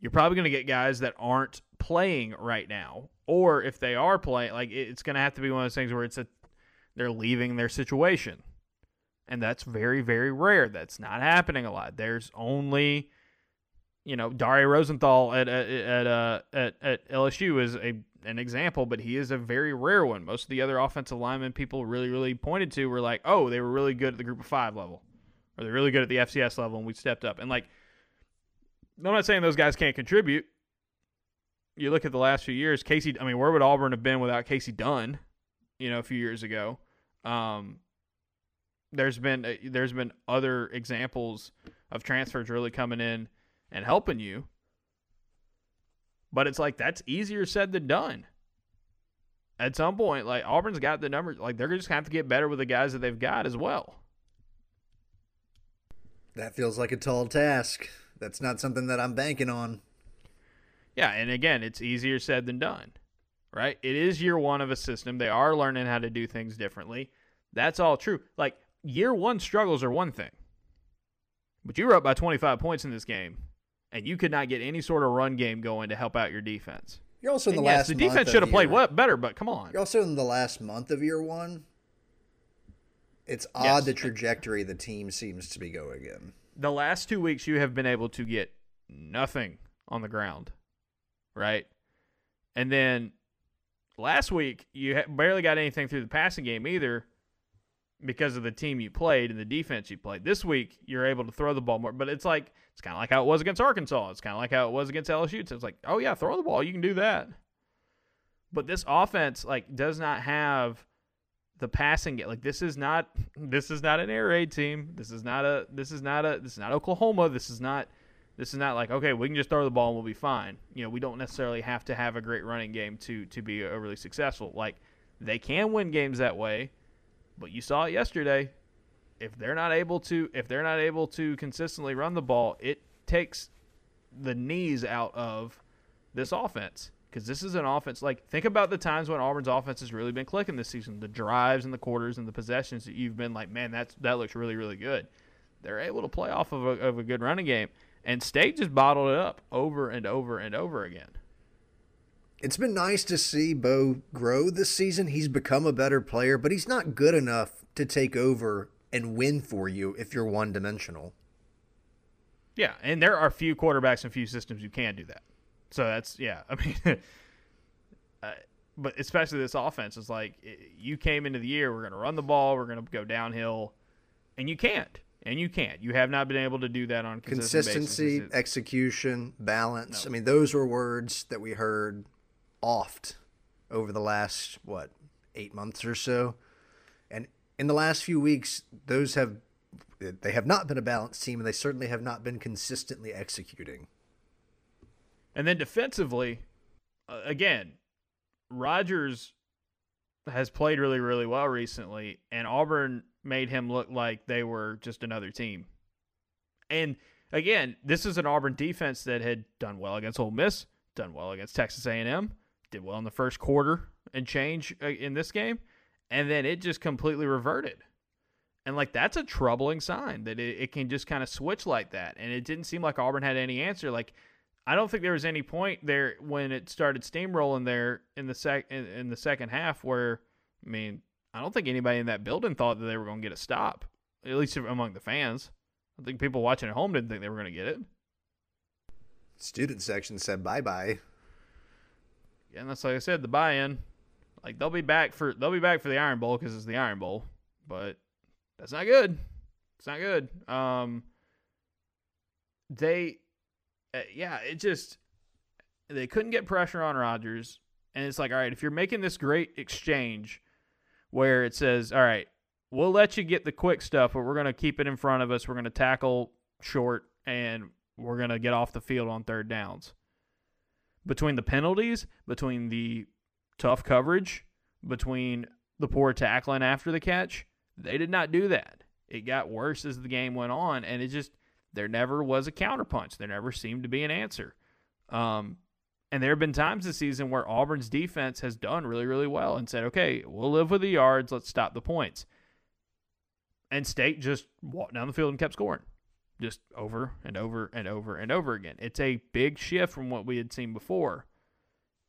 you're probably going to get guys that aren't playing right now. Or if they are playing, like it's going to have to be one of those things where it's a they're leaving their situation. And that's very, very rare. That's not happening a lot. There's only, you know, Dare Rosenthal at at at, uh, at, at LSU is a an example, but he is a very rare one. Most of the other offensive linemen people really, really pointed to were like, oh, they were really good at the group of five level. or they're really good at the FCS level, and we stepped up. And like, I'm not saying those guys can't contribute. You look at the last few years, Casey. I mean, where would Auburn have been without Casey Dunn? You know, a few years ago. Um, there's been uh, there's been other examples of transfers really coming in and helping you. But it's like that's easier said than done. At some point, like Auburn's got the numbers, like they're just gonna have to get better with the guys that they've got as well. That feels like a tall task. That's not something that I'm banking on. Yeah, and again, it's easier said than done. Right? It is year one of a system. They are learning how to do things differently. That's all true. Like year one struggles are one thing. But you were up by 25 points in this game, and you could not get any sort of run game going to help out your defense. You're also in And the yes, last. the defense should have played year- better, but come on. You're also in the last month of year one. It's odd Yes. the trajectory the team seems to be going in. the last two weeks you have been able to get nothing on the ground, right? And then last week you barely got anything through the passing game either because of the team you played and the defense you played. This week you're able to throw the ball more, but it's like it's kind of like how it was against Arkansas. It's kind of like how it was against LSU. So It's like, oh yeah, throw the ball, you can do that. But this offense like does not have the passing game. Like this is not this is not an air raid team. This is not a this is not a this is not Oklahoma. This is not this is not like okay, we can just throw the ball and we'll be fine. You know, we don't necessarily have to have a great running game to to be overly successful. Like they can win games that way, but you saw it yesterday. If they're not able to if they're not able to consistently run the ball, it takes the knees out of this offense because this is an offense like think about the times when Auburn's offense has really been clicking this season, the drives and the quarters and the possessions that you've been like, man, that's that looks really really good. They're able to play off of a, of a good running game, and State just bottled it up over and over and over again. It's been nice to see Bo grow this season. He's become a better player, but he's not good enough to take over and win for you if you're one dimensional. Yeah, and there are few quarterbacks and few systems who can do that. So that's yeah. I mean, uh, but especially this offense is like you came into the year. We're going to run the ball. We're going to go downhill, and you can't. And you can't. You have not been able to do that on Consistency, basis. execution, balance. No. I mean, those were words that we heard oft over the last, what, eight months or so. In the last few weeks, those have. They have not been a balanced team, and they certainly have not been consistently executing. And then defensively, uh, again, Rogers has played really, really well recently, and Auburn made him look like they were just another team. And again, this is an Auburn defense that had done well against Ole Miss, done well against Texas A&M, did well in the first quarter and change uh, in this game, and then it just completely reverted. And like that's a troubling sign that it, it can just kind of switch like that. And it didn't seem like Auburn had any answer. Like I don't think there was any point there when it started steamrolling there in the sec in, in the second half where I mean I don't think anybody in that building thought that they were going to get a stop, at least among the fans. I think people watching at home didn't think they were going to get it. Student section said bye bye. Yeah, And that's like I said, the buy-in. Like they'll be back for they'll be back for the Iron Bowl because it's the Iron Bowl, but that's not good. It's not good. Um, they, uh, yeah, it just they couldn't get pressure on Rogers, and it's like, all right, if you're making this great exchange where it says, all right, we'll let you get the quick stuff, but we're gonna keep it in front of us. We're gonna tackle short, and we're gonna get off the field on third downs between the penalties, between the tough coverage, between the poor tackling after the catch, they did not do that. It got worse as the game went on, and it just there never was a counterpunch. There never seemed to be an answer. Um, and there have been times this season where Auburn's defense has done really, really well and said, "Okay, we'll live with the yards. Let's stop the points." And State just walked down the field and kept scoring just over and over and over and over again. It's a big shift from what we had seen before.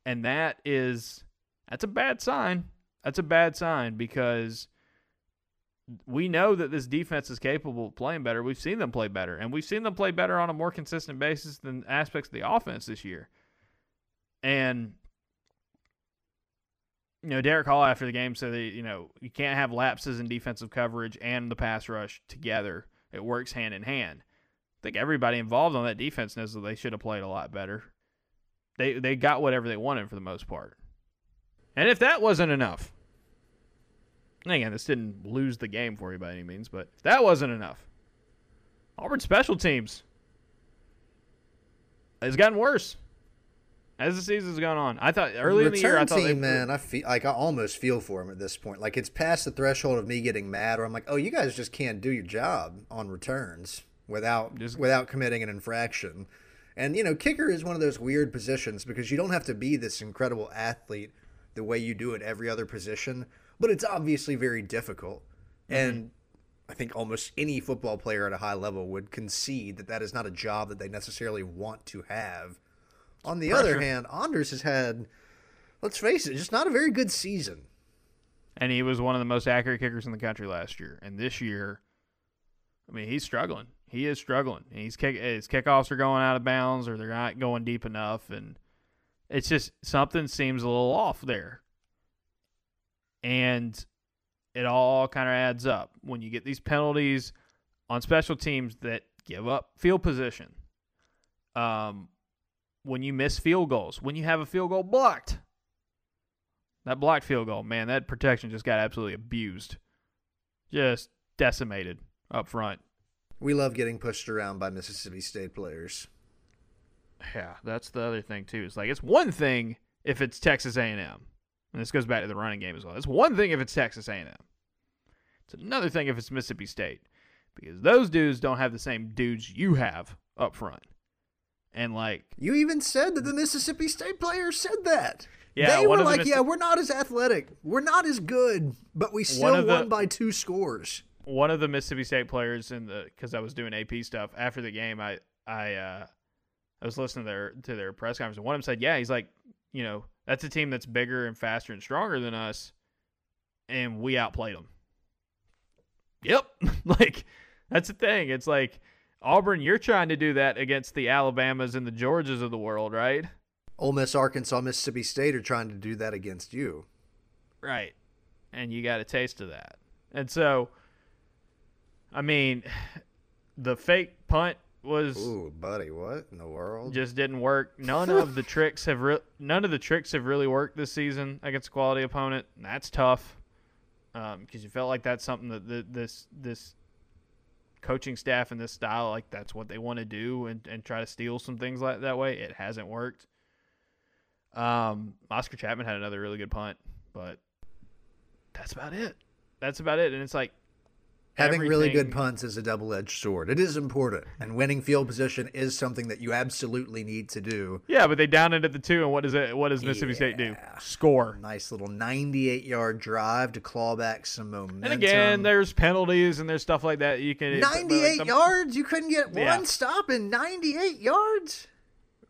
And that is that's a bad sign. That's a bad sign because we know that this defense is capable of playing better. We've seen them play better, and we've seen them play better on a more consistent basis than aspects of the offense this year. And you know, Derick Hall after the game said that you know you can't have lapses in defensive coverage and the pass rush together It works hand in hand. I think everybody involved on that defense knows that they should have played a lot better. They they got whatever they wanted for the most part. And if that wasn't enough, again, this didn't lose the game for you by any means, but if that wasn't enough, Auburn special teams has gotten worse as the season's gone on. I thought early Return in the year, I thought team, they, man, I feel like I almost feel for him at this point. Like it's past the threshold of me getting mad, or I'm like, oh, you guys just can't do your job on returns without Just- without committing an infraction. And you know, kicker is one of those weird positions because you don't have to be this incredible athlete the way you do at every other position, but it's obviously very difficult. Mm-hmm. And I think almost any football player at a high level would concede that that is not a job that they necessarily want to have. On the other hand, Anders has had, let's face it, just not a very good season. and he was one of the most accurate kickers in the country last year. And this year, I mean, he's struggling. He is struggling. And he's kick his kickoffs are going out of bounds or they're not going deep enough, and it's just something seems a little off there. And it all kind of adds up when you get these penalties on special teams that give up field position. Um, when you miss field goals, when you have a field goal blocked, that blocked field goal, man, that protection just got absolutely abused. Just decimated up front. We love getting pushed around by Mississippi State players. Yeah, that's the other thing too. It's like it's one thing if it's Texas A&M, and this goes back to the running game as well. It's one thing if it's Texas A&M. It's another thing if it's Mississippi State, because those dudes don't have the same dudes you have up front. And like, You even said that the Mississippi State players said that. Yeah, they were like, Missi- "Yeah, we're not as athletic, we're not as good, but we still of the- won by two scores." one of the Mississippi State players in the because I was doing AP stuff after the game, I I uh, I was listening to their to their press conference, and one of them said, "Yeah, he's like, you know, that's a team that's bigger and faster and stronger than us, and we outplayed them." Yep, like that's the thing. It's like Auburn, you're trying to do that against the Alabamas and the Georgias of the world, right? Ole Miss, Arkansas, Mississippi State are trying to do that against you. Right. And you got a taste of that. And so, I mean, the fake punt was Ooh, buddy, what in the world? just didn't work. None of the tricks have re- none of the tricks have really worked this season against a quality opponent. That's tough because you felt like that's something that th- this this coaching staff and this style like that's what they want to do and, and try to steal some things like that way. It hasn't worked. Um, Oscar Chapman had another really good punt, but that's about it. That's about it. And it's like Having really good punts is a double-edged sword. It is important, and winning field position is something that you absolutely need to do. Yeah, but they downed it at the two, and what does it? What does Mississippi State do? Score. Nice little 98-yard drive to claw back some momentum. And again, there's penalties and there's stuff like that. You can but, like, 98 the- yards. You couldn't get Yeah. one stop in 98 yards.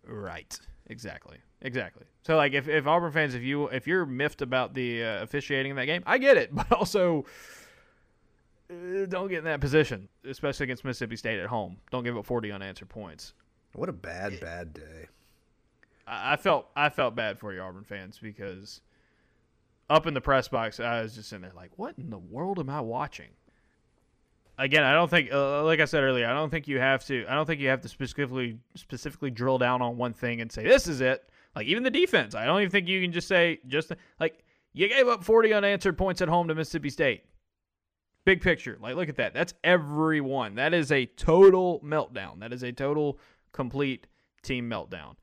Right. Exactly. Exactly. So like, if, if Auburn fans, if you if you're miffed about the uh, officiating in that game, I get it, but also don't get in that position, especially against Mississippi State at home. Don't give up 40 unanswered points. What a bad, bad day. I, I felt I felt bad for you Auburn fans because up in the press box, I was just sitting there like, what in the world am I watching? Again, I don't think, uh, like I said earlier, I don't think you have to. I don't think you have to specifically specifically drill down on one thing and say this is it. Like even the defense, I don't even think you can just say just like you gave up 40 unanswered points at home to Mississippi State. Big picture, like look at that. That's everyone. That is a total meltdown. That is a total complete team meltdown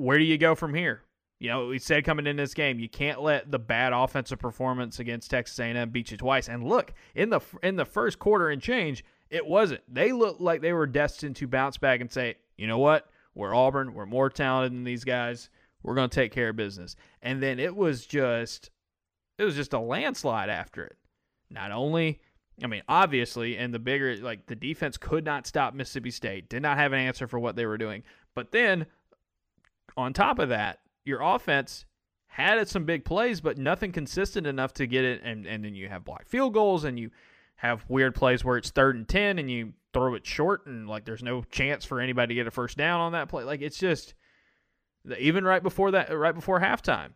where do you go from here? You know, we said coming in this game, you can't let the bad offensive performance against Texas A&M beat you twice. And look, in the in the first quarter and change, it wasn't. They looked like they were destined to bounce back and say, you know what? We're Auburn. We're more talented than these guys. We're going to take care of business. And then it was just, it was just a landslide after it. Not only, I mean, obviously, and the bigger, like the defense could not stop Mississippi State. Did not have an answer for what they were doing. But then on top of that, your offense had some big plays, but nothing consistent enough to get it. And, and then you have blocked field goals and you have weird plays where it's third and 10 and you throw it short and like there's no chance for anybody to get a first down on that play. Like it's just even right before that, right before halftime,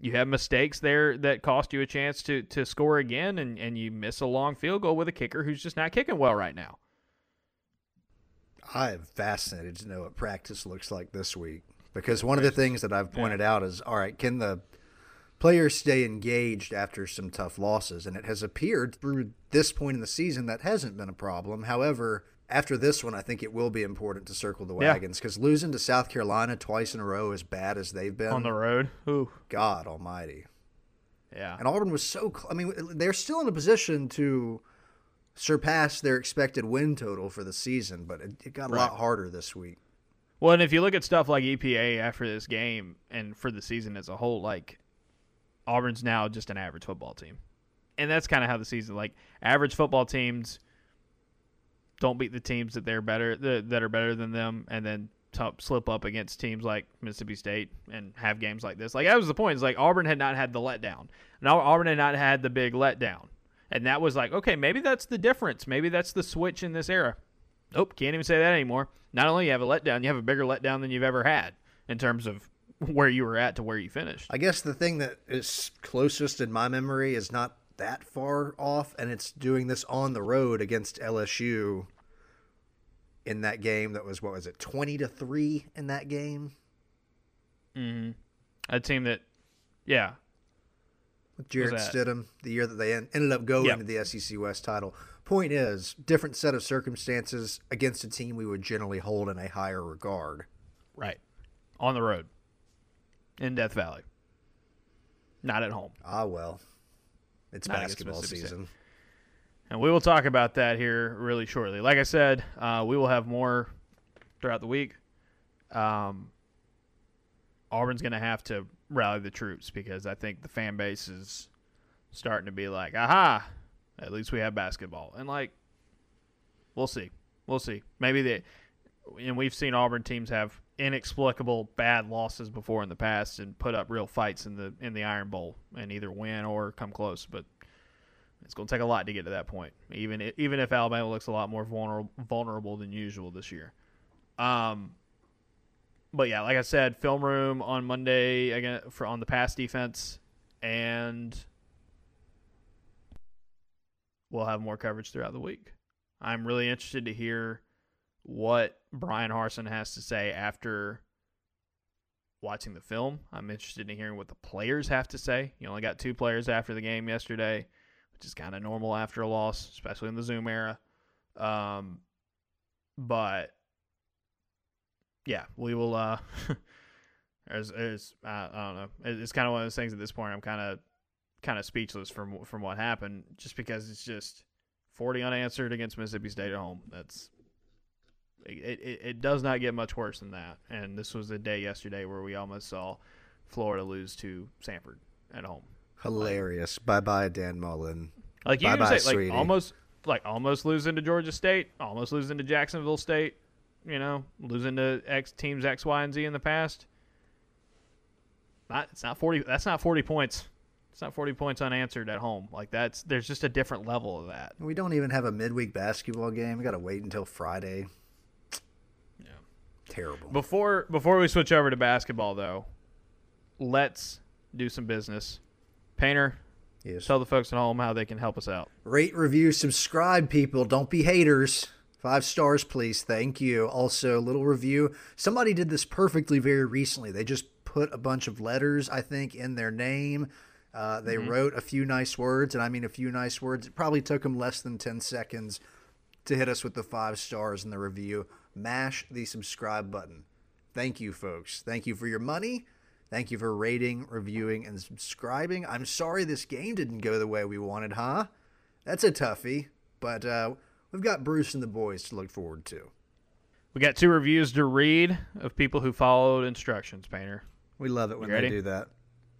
You have mistakes there that cost you a chance to to score again, and and you miss a long field goal with a kicker who's just not kicking well right now. I am fascinated to know what practice looks like this week because one of the things that I've pointed out is all right, can the players stay engaged after some tough losses? And it has appeared through this point in the season that hasn't been a problem. However, after this one, I think it will be important to circle the wagons because losing to South Carolina twice in a row, as bad as they've been, on the road. Ooh, God Almighty. yeah. And Auburn was so. Cl- I mean, they're still in a position to surpass their expected win total for the season, but it, it got a lot harder this week. Well, and if you look at stuff like EPA after this game and for the season as a whole, like Auburn's now just an average football team, and that's kind of how the season. Like average football teams don't beat the teams that they're better that, are better than them, and then slip up against teams like Mississippi State and have games like this. Like that was the point. Is like Auburn had not had the letdown. Now Auburn had not had the big letdown, and that was like okay, maybe that's the difference. Maybe that's the switch in this era. Nope, can't even say that anymore. Not only you have a letdown, you have a bigger letdown than you've ever had in terms of where you were at to where you finished. I guess the thing that is closest in my memory is not that far off, and it's doing this on the road against LSU in that game that was what was it twenty to three in that game Mm-hmm. A team that, yeah, with that? Stidham the year that they en- ended up going Yep. to the SEC West title. Point is, different set of circumstances against a team we would generally hold in a higher regard. right, on the road in Death Valley, not at home. Ah well, it's Not basketball Mississippi State. season. And we will talk about that here really shortly. Like I said, uh, we will have more throughout the week. Um, Auburn's going to have to rally the troops because I think the fan base is starting to be like, aha, at least we have basketball. And, like, we'll see. We'll see. Maybe they, and we've seen Auburn teams have inexplicable bad losses before in the past and put up real fights in the in the Iron Bowl and either win or come close. But it's going to take a lot to get to that point. Even even if Alabama looks a lot more vulnerable vulnerable than usual this year. Um, but yeah, like I said, film room on Monday again for on the pass defense, and we'll have more coverage throughout the week. I'm really interested to hear what Bryan Harsin has to say after watching the film. I'm interested in hearing what the players have to say. You only got two players after the game yesterday which is kind of normal after a loss, especially in the Zoom era. Um, but yeah, we will. Uh, uh, I don't know. It's kind of one of those things at this point. I'm kind of, kind of speechless from from what happened, just because it's just 40 unanswered against Mississippi State at home. That's it, it, it does not get much worse than that. And this was a day yesterday where we almost saw Florida lose to Samford at home. Hilarious. Bye bye, Dan Mullen. Like you can Bye-bye, say, like almost, like almost losing to Georgia State, almost losing to Jacksonville State. You know, losing to X teams X, Y, and Z in the past. Not, it's not forty. That's not forty points. It's not forty points unanswered at home. Like that's there's just a different level of that. We don't even have a midweek basketball game. We got to wait until Friday. Terrible. Before before we switch over to basketball, though, let's do some business. Painter, Yes. tell the folks at home how they can help us out. Rate, review, subscribe, people. Don't be haters. Five stars, please. Thank you. Also, a little review. Somebody did this perfectly very recently. They just put a bunch of letters, I think, in their name. Uh, they wrote a few nice words, and I mean a few nice words. It probably took them less than 10 seconds to hit us with the five stars in the review. Mash the subscribe button. Thank you, folks. Thank you for your money. Thank you for rating, reviewing, and subscribing. I'm sorry this game didn't go the way we wanted, huh? That's a toughie, but uh, we've got Bruce and the boys to look forward to. We got two reviews to read of people who followed instructions. Painter. We love it when they do that.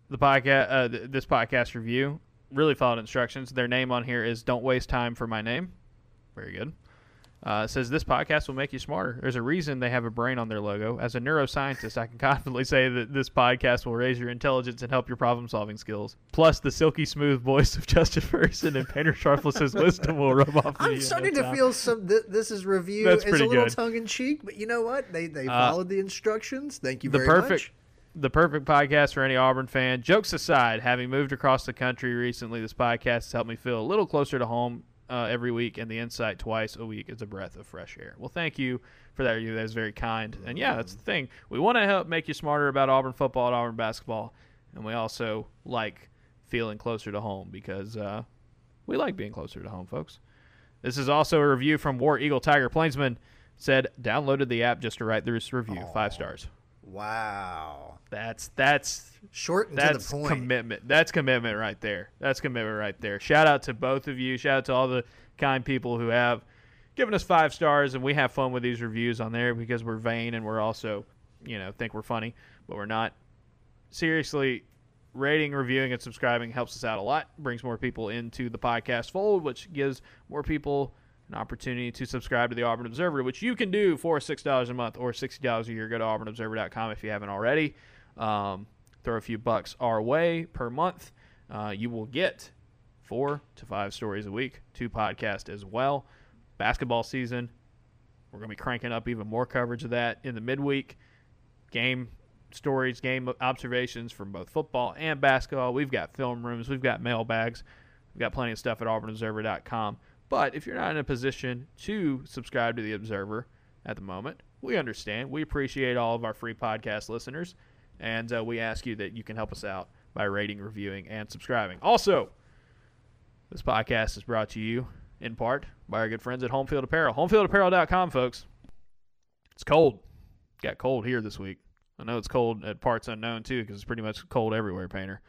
the podcast uh, th- this podcast review really followed instructions their name on here is don't waste time for my name very good uh, says this podcast will make you smarter there's a reason they have a brain on their logo as a neuroscientist i can confidently say that this podcast will raise your intelligence and help your problem solving skills plus the silky smooth voice of justin ferguson and painter sharpless's wisdom will rub off I'm in starting to time. feel some. Th- this is review. That's it's pretty a little good. tongue in cheek, but you know what? They they Uh, followed the instructions. Thank you the very perfect much. the perfect podcast for any Auburn fan. Jokes aside, having moved across the country recently, this podcast has helped me feel a little closer to home uh, every week, and the insight twice a week is a breath of fresh air. Well, thank you for that review. That is very kind. And yeah, that's the thing. We want to help make you smarter about Auburn football and Auburn basketball, and we also like feeling closer to home because uh, we like being closer to home, folks. This is also a review from War Eagle Tiger Plainsman. Said downloaded the app just to write this review. Five stars. Wow. That's that's Short and that's to the point. commitment. That's commitment right there. That's commitment right there. Shout out to both of you. Shout out to all the kind people who have given us five stars, and we have fun with these reviews on there because we're vain and we're also, you know, think we're funny, but we're not. Seriously, rating, reviewing, and subscribing helps us out a lot. Brings more people into the podcast fold, which gives more people an opportunity to subscribe to the Auburn Observer, which you can do for six dollars a month or sixty dollars a year. Go to auburnobserver.com if you haven't already. Um, throw a few bucks our way per month. Uh, you will get four to five stories a week, two podcasts as well. Basketball season, we're going to be cranking up even more coverage of that in the midweek. Game stories, game observations from both football and basketball. We've got film rooms, we've got mailbags, we've got plenty of stuff at auburnobserver.com. But if you're not in a position to subscribe to the Observer at the moment, we understand. We appreciate all of our free podcast listeners, and uh, we ask you that you can help us out by rating, reviewing, and subscribing. Also, this podcast is brought to you in part by our good friends at Homefield Apparel. HomefieldApparel.com, folks. It's cold. Got cold here this week. I know it's cold at parts unknown too, because it's pretty much cold everywhere, Painter.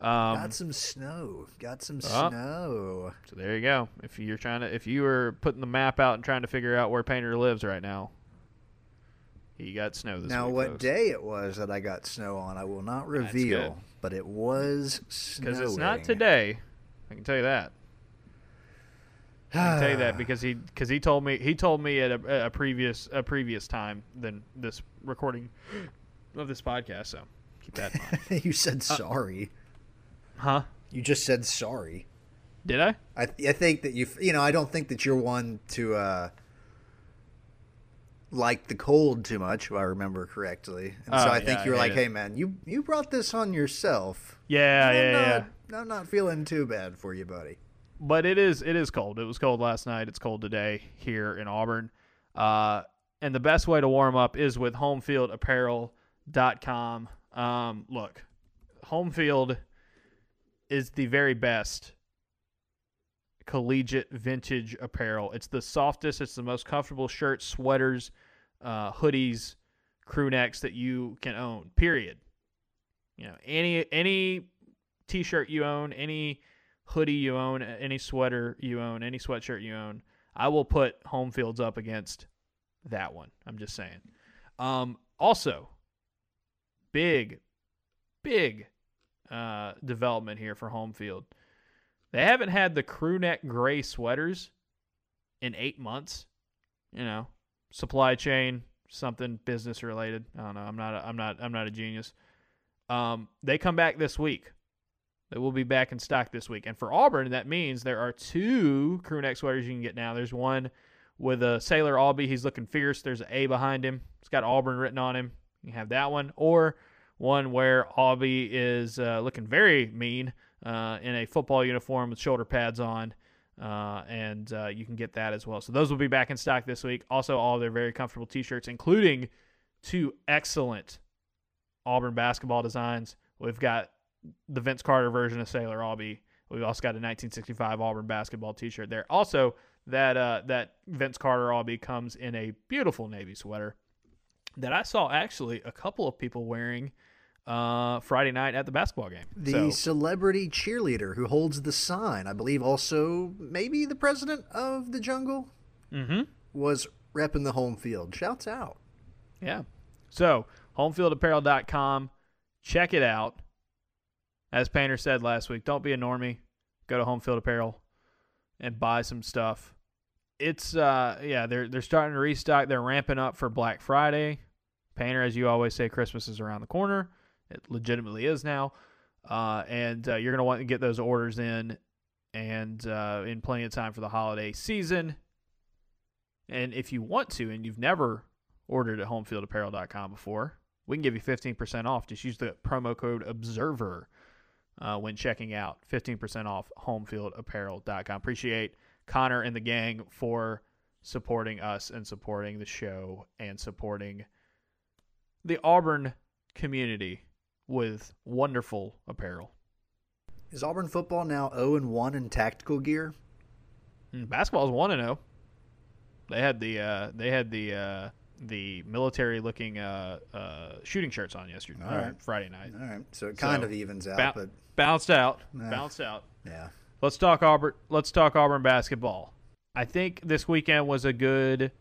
Um, Got some snow. Got some Uh, snow. So there you go. If you're trying to, if you were putting the map out and trying to figure out where Painter lives right now, he got snow this Now, week. what day it was that I got snow on, I will not reveal, but it was snowing. Because it's not today. I can tell you that. I can tell you that because he because he told me he told me at a, a previous a previous time than this recording of this podcast. So keep that in mind. you said sorry. Huh? You just said sorry. Did I? I I think that you you know I don't think that you're one to uh like the cold too much if I remember correctly. And so Oh, I think you were I like, it. "Hey man, you you brought this on yourself." Yeah, I'm yeah, not, yeah. I'm not feeling too bad for you, buddy. but it is it is cold. It was cold last night. It's cold today here in Auburn. Uh, and the best way to warm up is with homefieldapparel.com. Um, look, Homefield is the very best collegiate vintage apparel. It's the softest, it's the most comfortable shirts, sweaters, uh, hoodies, crew necks that you can own. Period. You know, any any t-shirt you own, any hoodie you own, any sweater you own, any sweatshirt you own, I will put home fields up against that one. I'm just saying. Um, also, big, big uh, development here for home field. They haven't had the crew neck gray sweaters in eight months. You know, supply chain, something business related. I don't know. I'm not. A, I'm not. I'm not a genius. Um, they come back this week. They will be back in stock this week. And for Auburn, that means there are two crew neck sweaters you can get now. There's one with a Sailor Aubie. He's looking fierce. There's an A behind him. It's got Auburn written on him. You have that one. Or one where Aubie is uh, looking very mean uh, in a football uniform with shoulder pads on. Uh, and uh, you can get that as well. So those will be back in stock this week. Also, all their very comfortable T-shirts, including two excellent Auburn basketball designs. We've got the Vince Carter version of Sailor Aubie. We've also got a 1965 Auburn basketball T-shirt there. Also, that uh, that Vince Carter Aubie comes in a beautiful navy sweater that I saw actually a couple of people wearing uh, Friday night at the basketball game. The So- celebrity cheerleader who holds the sign, I believe, also maybe the president of the jungle mm-hmm. was repping the home field. Shouts out. Yeah. So, homefieldapparel.com. Check it out. As Painter said last week, don't be a normie. Go to Homefield Apparel and buy some stuff. It's uh yeah, they're they're starting to restock. They're ramping up for Black Friday. Painter, as you always say, Christmas is around the corner. It legitimately is now. Uh, and uh, you're to want to get those orders in and uh, in plenty of time for the holiday season. And if you want to, and you've never ordered at homefieldapparel.com before, we can give you 15% off. Just use the promo code OBSERVER uh, when checking out. 15% off homefieldapparel.com. Appreciate Connor and the gang for supporting us and supporting the show and supporting the Auburn community with wonderful apparel. Is Auburn football now 0 and 1 in tactical gear? Mm, Basketball is 1 and 0. They had the uh, they had the uh, the military looking uh, uh, shooting shirts on yesterday, All right. Friday night. All right. So it kind So, of evens out, Ba- but bounced out, Nah. bounced out. yeah. Let's talk Auburn. Let's talk Auburn basketball. I think this weekend was a good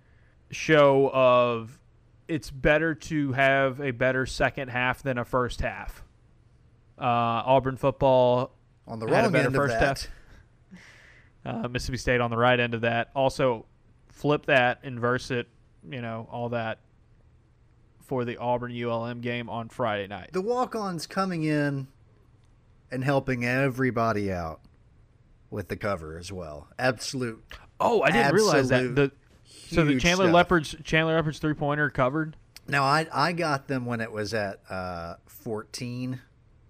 show of it's better to have a better second half than a first half. Uh, Auburn football, On the Had a wrong better end of first that, half. uh, Mississippi State on the right end of that. Also, flip that, inverse it, you know, all that for the Auburn ULM game on Friday night. the walk-ons coming in and helping everybody out with the cover as well. Absolute. Oh, I didn't realize that. The so the Chandler stuff. Leopard's Chandler Leopard's three pointer covered. Now I I got them when it was at uh, 14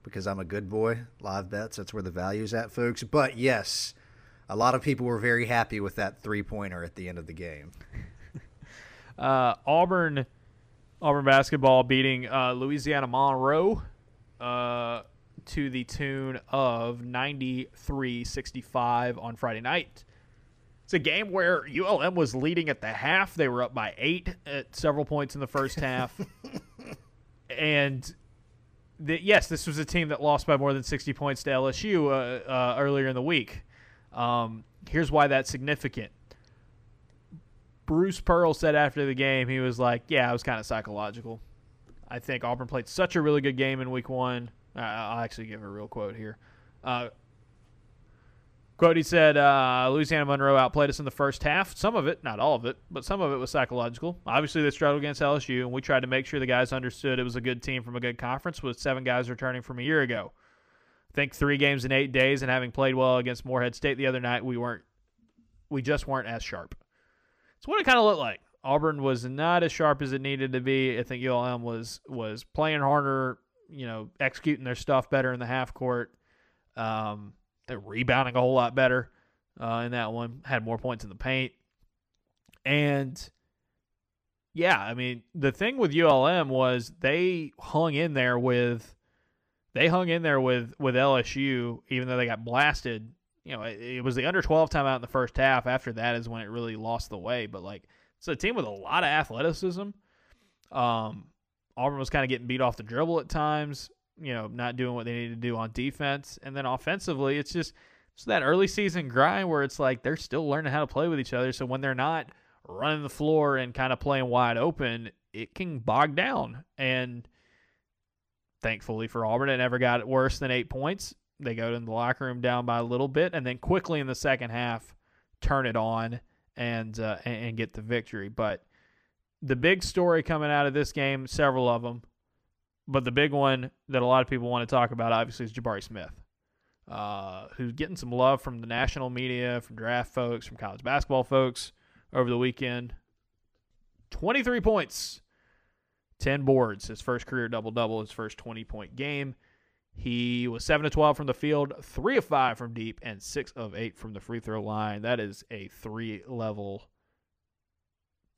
because I'm a good boy. Live bets, that's where the value's at, folks. But yes, a lot of people were very happy with that three pointer at the end of the game. Uh, Auburn, Auburn basketball beating uh, Louisiana Monroe uh, to the tune of 93-65 on Friday night. It's a game where ULM was leading at the half. They were up by eight at several points in the first half, and the, yes, this was a team that lost by more than 60 points to LSU uh, uh, earlier in the week. Um, here's why that's significant. Bruce Pearl said after the game, he was like, "Yeah, it was kind of psychological. I think Auburn played such a really good game in Week One. I'll actually give a real quote here. Uh, quote: He said, uh, "Louisiana Monroe outplayed us in the first half. Some of it, not all of it, but some of it was psychological. Obviously, they struggled against LSU, and we tried to make sure the guys understood it was a good team from a good conference with seven guys returning from a year ago. I think three games in eight days, and having played well against Morehead State the other night, we weren't, we just weren't as sharp." It's what it kind of looked like. Auburn was not as sharp as it needed to be. I think ULM was was playing harder, you know, executing their stuff better in the half court. Um, they're rebounding a whole lot better uh, in that one. Had more points in the paint, and yeah, I mean the thing with ULM was they hung in there with they hung in there with with LSU, even though they got blasted you know, it, it was the under 12 timeout in the first half. After that is when it really lost the way. But, like, it's a team with a lot of athleticism. Um, Auburn was kind of getting beat off the dribble at times, you know, not doing what they needed to do on defense. And then offensively, it's just it's that early season grind where it's like they're still learning how to play with each other. So when they're not running the floor and kind of playing wide open, it can bog down. And thankfully for Auburn, it never got worse than eight points they go in the locker room down by a little bit, and then quickly in the second half, turn it on and uh, and get the victory. But the big story coming out of this game, several of them, but the big one that a lot of people want to talk about, obviously, is Jabari Smith, uh, who's getting some love from the national media, from draft folks, from college basketball folks over the weekend. Twenty three points, ten boards, his first career double double, his first twenty point game. He was 7 of 12 from the field, 3 of 5 from deep, and 6 of 8 from the free throw line. That is a three level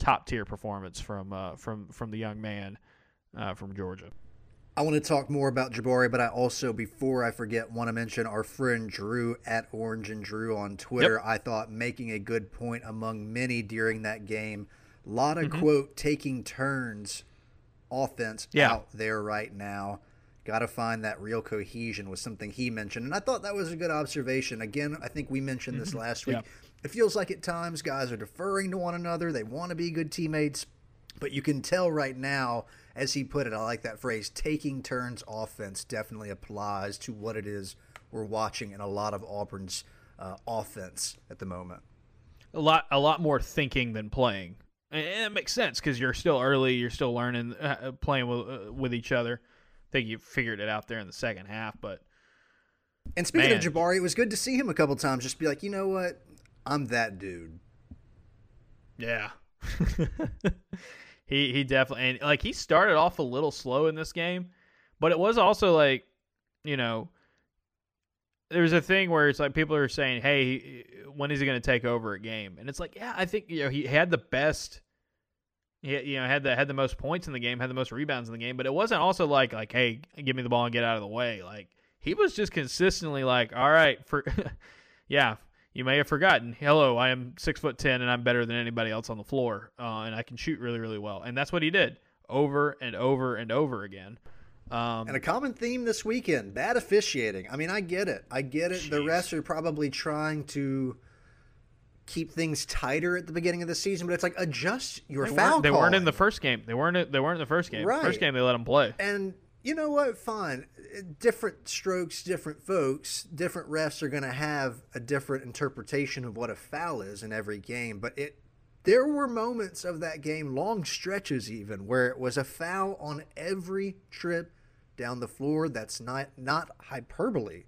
top tier performance from uh, from from the young man uh, from Georgia. I want to talk more about Jabari, but I also, before I forget, want to mention our friend Drew at Orange and Drew on Twitter. Yep. I thought making a good point among many during that game. A lot of Mm-hmm. quote taking turns offense Yeah. out there right now. Got to find that real cohesion was something he mentioned, and I thought that was a good observation. Again, I think we mentioned this last week. Mm-hmm. It feels like at times guys are deferring to one another. They want to be good teammates, but you can tell right now, as he put it, I like that phrase, taking turns offense definitely applies to what it is we're watching in a lot of Auburn's uh, offense at the moment. A lot a lot more thinking than playing. And it makes sense because you're still early, you're still learning, uh, playing with uh, with each other. I think you figured it out there in the second half, but And speaking Man. of Jabari, it was good to see him a couple times just be like, you know what? I'm that dude. Yeah. He he definitely and like he started off a little slow in this game, but it was also like, you know, there's a thing where it's like people are saying, "Hey, when is he going to take over a game?" And it's like, yeah, I think you know he had the best. He, you know had the had the most points in the game, had the most rebounds in the game, but it wasn't also like like hey, give me the ball and get out of the way. Like he was just consistently like, all right, for yeah, you may have forgotten. Hello, I am six foot ten and I'm better than anybody else on the floor, uh, and I can shoot really really well. And that's what he did over and over and over again. Um, and a common theme this weekend: bad officiating. I mean, I get it. I get it. Jeez. The refs are probably trying to keep things tighter at the beginning of the season, but it's like adjust your they foul. Weren't, they weren't in the first game. They weren't. They weren't in the first game. Right. First game they let them play. And you know what? Fine. Different strokes, different folks, different refs are going to have a different interpretation of what a foul is in every game. But it, there were moments of that game, long stretches even, where it was a foul on every trip down the floor. That's not not hyperbole.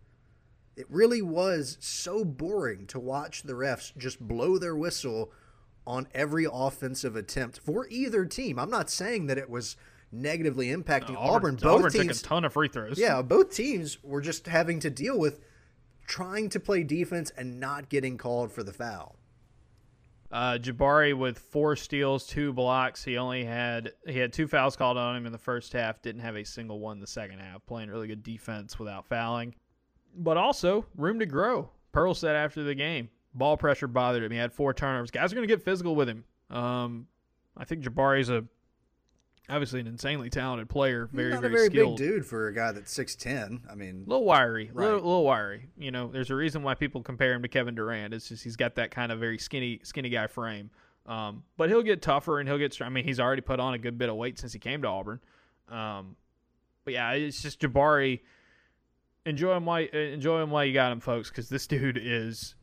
It really was so boring to watch the refs just blow their whistle on every offensive attempt for either team. I'm not saying that it was negatively impacting Auburn. Both Auburn teams, took a ton of free throws. yeah, both teams were just having to deal with trying to play defense and not getting called for the foul. Uh, Jabari with four steals, two blocks. He only had he had two fouls called on him in the first half. Didn't have a single one in the second half. Playing really good defense without fouling, but also room to grow. Pearl said after the game, ball pressure bothered him. He had four turnovers. Guys are going to get physical with him. Um, I think Jabari's a obviously an insanely talented player. Very Not very, a very skilled. big dude for a guy that's six ten. I mean, A little wiry, a little, little wiry. You know, there's a reason why people compare him to Kevin Durant. It's just he's got that kind of very skinny, skinny guy frame. Um, but he'll get tougher and he'll get. I mean, he's already put on a good bit of weight since he came to Auburn. Um, but yeah, it's just Jabari. Enjoy him while enjoy him while you got him, folks, because this dude is.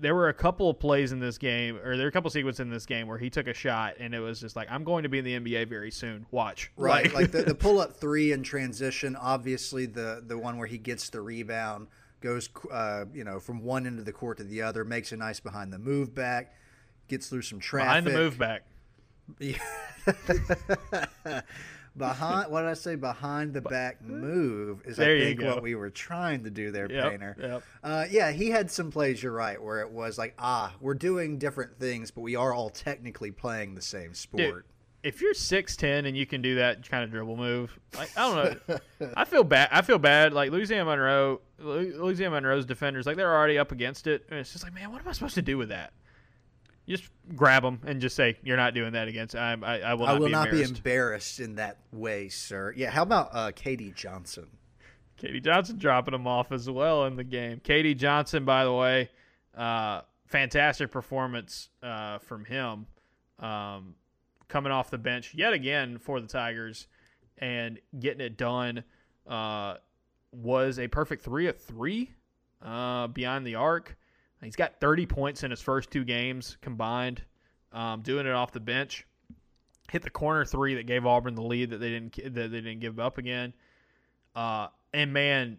There were a couple of plays in this game, or there were a couple of sequences in this game where he took a shot, and it was just like, "I'm going to be in the NBA very soon. Watch." right? Like the, the pull up three in transition. Obviously, the the one where he gets the rebound goes, uh, you know, from one end of the court to the other, makes a nice behind the move back, gets through some traffic. behind the move back. behind what did I say? Behind the back move is There I think what we were trying to do there, Yep, Painter. yep. Uh, yeah, he had some plays. You're right, where it was like, ah, we're doing different things, but we are all technically playing the same Dude, sport. if you're six ten and you can do that kind of dribble move, like I don't know, I feel bad. I feel bad. Like Louisiana Monroe, Louisiana Monroe's defenders, like they're already up against it, and it's just like, man, what am I supposed to do with that? Just grab them and just say, "You're not doing that against." I, I, I will I will be, not embarrassed. be embarrassed in that way, sir. Yeah, how about uh, KD Johnson? KD Johnson dropping him off as well in the game. KD Johnson, by the way, uh, fantastic performance uh, from him, um, coming off the bench yet again for the Tigers and getting it done. Uh, was a perfect three at three uh, beyond the arc. He's got 30 points in his first two games combined, um, doing it off the bench. Hit the corner three that gave Auburn the lead that they didn't that they didn't give up again. Uh, and man,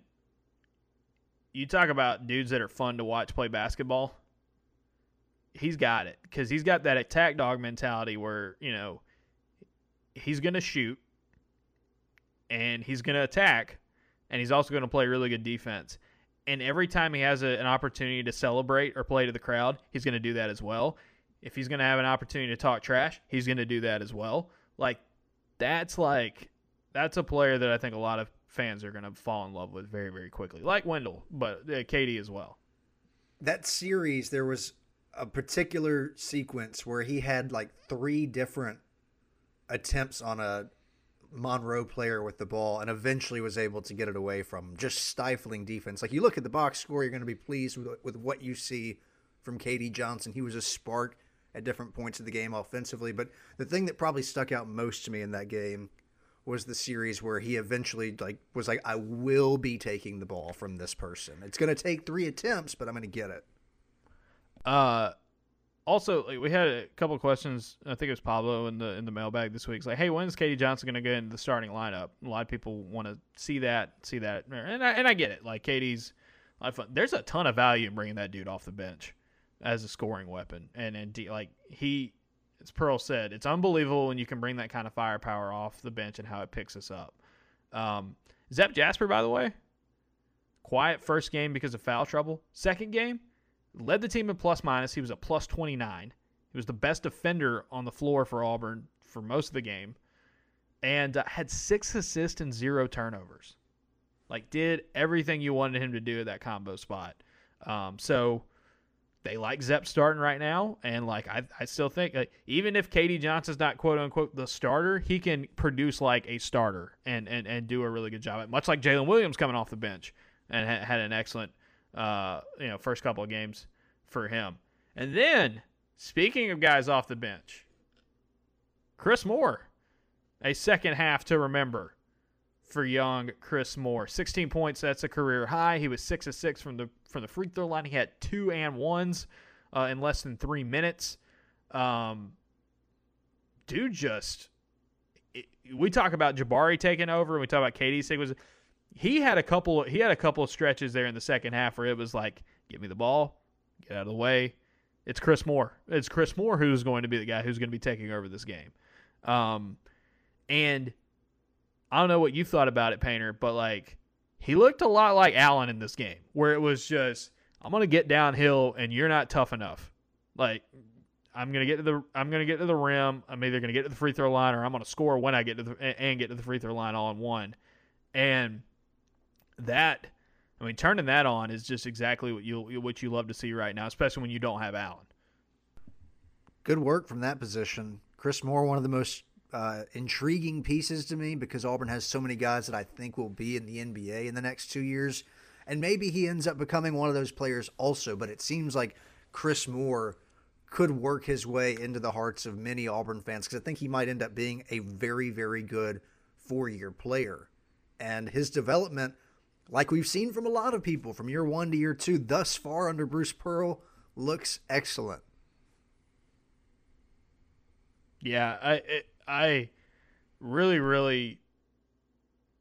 you talk about dudes that are fun to watch play basketball. He's got it because he's got that attack dog mentality where you know he's going to shoot and he's going to attack, and he's also going to play really good defense. And every time he has a, an opportunity to celebrate or play to the crowd, he's going to do that as well. If he's going to have an opportunity to talk trash, he's going to do that as well. Like that's like that's a player that I think a lot of fans are going to fall in love with very very quickly, like Wendell, but uh, KD as well. That series, there was a particular sequence where he had like three different attempts on a Monroe player with the ball and eventually was able to get it away from. Just stifling defense. Like you look at the box score, you're going to be pleased with, with what you see from KD Johnson. He was a spark at different points of the game offensively. But the thing that probably stuck out most to me in that game was the series where he eventually like was like, I will be taking the ball from this person. It's going to take three attempts, but I'm going to get it. Uh, also, like, we had a couple questions. I think it was Pablo in the in the mailbag this week. It's like, hey, when's KD Johnson going to get into the starting lineup? A lot of people want to see that, see that, and I, and I get it. Like KD's. There's a ton of value in bringing that dude off the bench as a scoring weapon, and and like he, as Pearl said, it's unbelievable when you can bring that kind of firepower off the bench and how it picks us up. Um, Zep Jasper, by the way, quiet first game because of foul trouble. Second game, led the team in plus minus. He was a plus 29. He was the best defender on the floor for Auburn for most of the game and uh, had six assists and zero turnovers. Like, did everything you wanted him to do at that combo spot. Um, so they like Zep starting right now, and like I, I still think like, even if KD Johnson's not quote unquote the starter, he can produce like a starter and and, and do a really good job. Much like Jaylin Williams coming off the bench and ha- had an excellent uh, you know first couple of games for him. And then speaking of guys off the bench, Chris Moore, a second half to remember for young Chris Moore. 16 points, that's a career high. He was 6 of 6 from the from the free throw line. He had two and ones uh, in less than 3 minutes. Um, dude just it, we talk about Jabari taking over and we talk about KD Sigwas. He had a couple he had a couple of stretches there in the second half where it was like, give me the ball, get out of the way. It's Chris Moore. It's Chris Moore who's going to be the guy who's going to be taking over this game. Um, and I don't know what you thought about it, Painter, but like he looked a lot like Allen in this game, where it was just I'm gonna get downhill and you're not tough enough. Like I'm gonna get to the I'm gonna get to the rim. I'm either gonna get to the free throw line or I'm gonna score when I get to the and get to the free throw line all in one. And that I mean, turning that on is just exactly what you what you love to see right now, especially when you don't have Allen. Good work from that position. Chris Moore, one of the most uh, intriguing pieces to me because Auburn has so many guys that I think will be in the NBA in the next two years. And maybe he ends up becoming one of those players also, but it seems like Chris Moore could work his way into the hearts of many Auburn fans because I think he might end up being a very, very good four year player. And his development, like we've seen from a lot of people from year one to year two thus far under Bruce Pearl, looks excellent. Yeah, I it, I really, really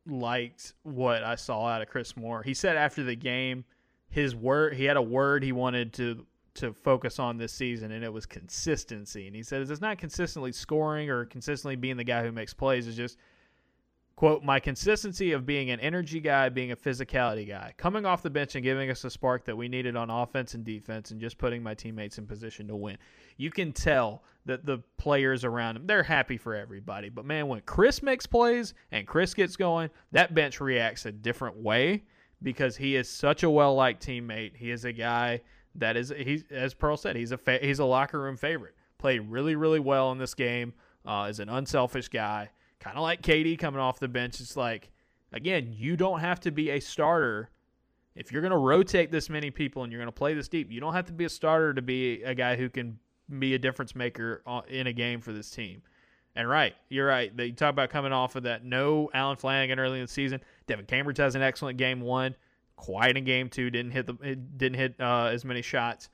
liked what I saw out of Chris Moore. He said after the game, his word he had a word he wanted to to focus on this season, and it was consistency. And he said it's not consistently scoring or consistently being the guy who makes plays. It's just Quote, my consistency of being an energy guy, being a physicality guy, coming off the bench and giving us a spark that we needed on offense and defense, and just putting my teammates in position to win. You can tell that the players around him, they're happy for everybody. But man, when Chris makes plays and Chris gets going, that bench reacts a different way because he is such a well liked teammate. He is a guy that is, he's, as Pearl said, he's a, fa- he's a locker room favorite. Played really, really well in this game, uh, is an unselfish guy kind of like KD coming off the bench. It's like, again, you don't have to be a starter. If you're going to rotate this many people and you're going to play this deep, you don't have to be a starter to be a guy who can be a difference maker in a game for this team. And right, you're right. They talk about coming off of that no Allen Flanigan early in the season. Devan Cabbage has an excellent game one, quiet in game two. Didn't hit the didn't hit uh, as many shots.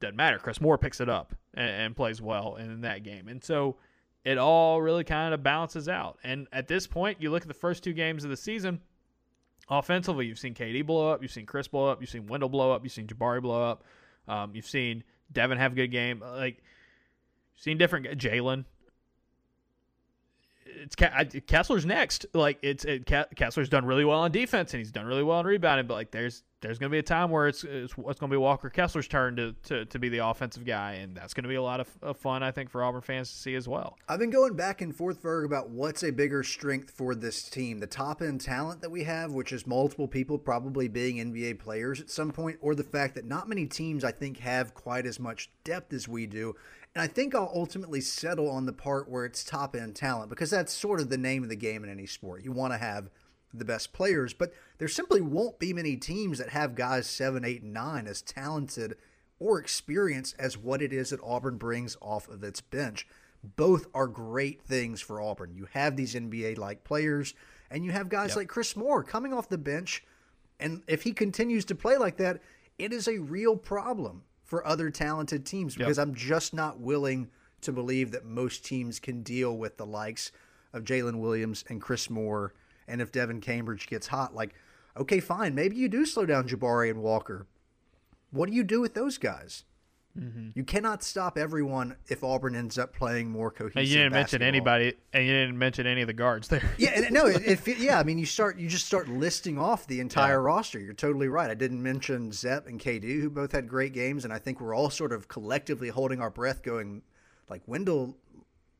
Doesn't matter. Chris Moore picks it up and, and plays well in that game. And so it all really kind of balances out. And at this point, you look at the first two games of the season. Offensively, you've seen KD blow up, you've seen Chris blow up, you've seen Wendell blow up, you've seen Jabari blow up, um, you've seen Devan have a good game. Like, seen different Jaylin it's Kessler's next. Like it's it, Kessler's done really well on defense and he's done really well on rebounding. But like there's there's going to be a time where it's it's, it's going to be Walker Kessler's turn to, to, to be the offensive guy, and that's going to be a lot of, of, fun I think for Auburn fans to see as well. I've been going back and forth, Ferg, about what's a bigger strength for this team: the top end talent that we have, which is multiple people probably being NBA players at some point, or the fact that not many teams I think have quite as much depth as we do. And I think I'll ultimately settle on the part where it's top end talent because that's sort of the name of the game in any sport. You want to have the best players, but there simply won't be many teams that have guys seven, eight, and nine as talented or experienced as what it is that Auburn brings off of its bench. Both are great things for Auburn. You have these NBA like players, and you have guys yep. like Chris Moore coming off the bench. And if he continues to play like that, it is a real problem for other talented teams because yep. I'm just not willing to believe that most teams can deal with the likes of Jaylin Williams and Chris Moore. And if Devan Cabbage gets hot, like, okay, fine, maybe you do slow down Jabari and Walker. What do you do with those guys? Mm-hmm. You cannot stop everyone if Auburn ends up playing more cohesive. And you didn't mention anybody, and you didn't mention any of the guards there. Yeah, and- no, it, it, yeah. I mean, you start, you just start listing off the entire Yeah. roster. You're totally right. I didn't mention Zep and KD, who both had great games, and I think we're all sort of collectively holding our breath, going, like Wendell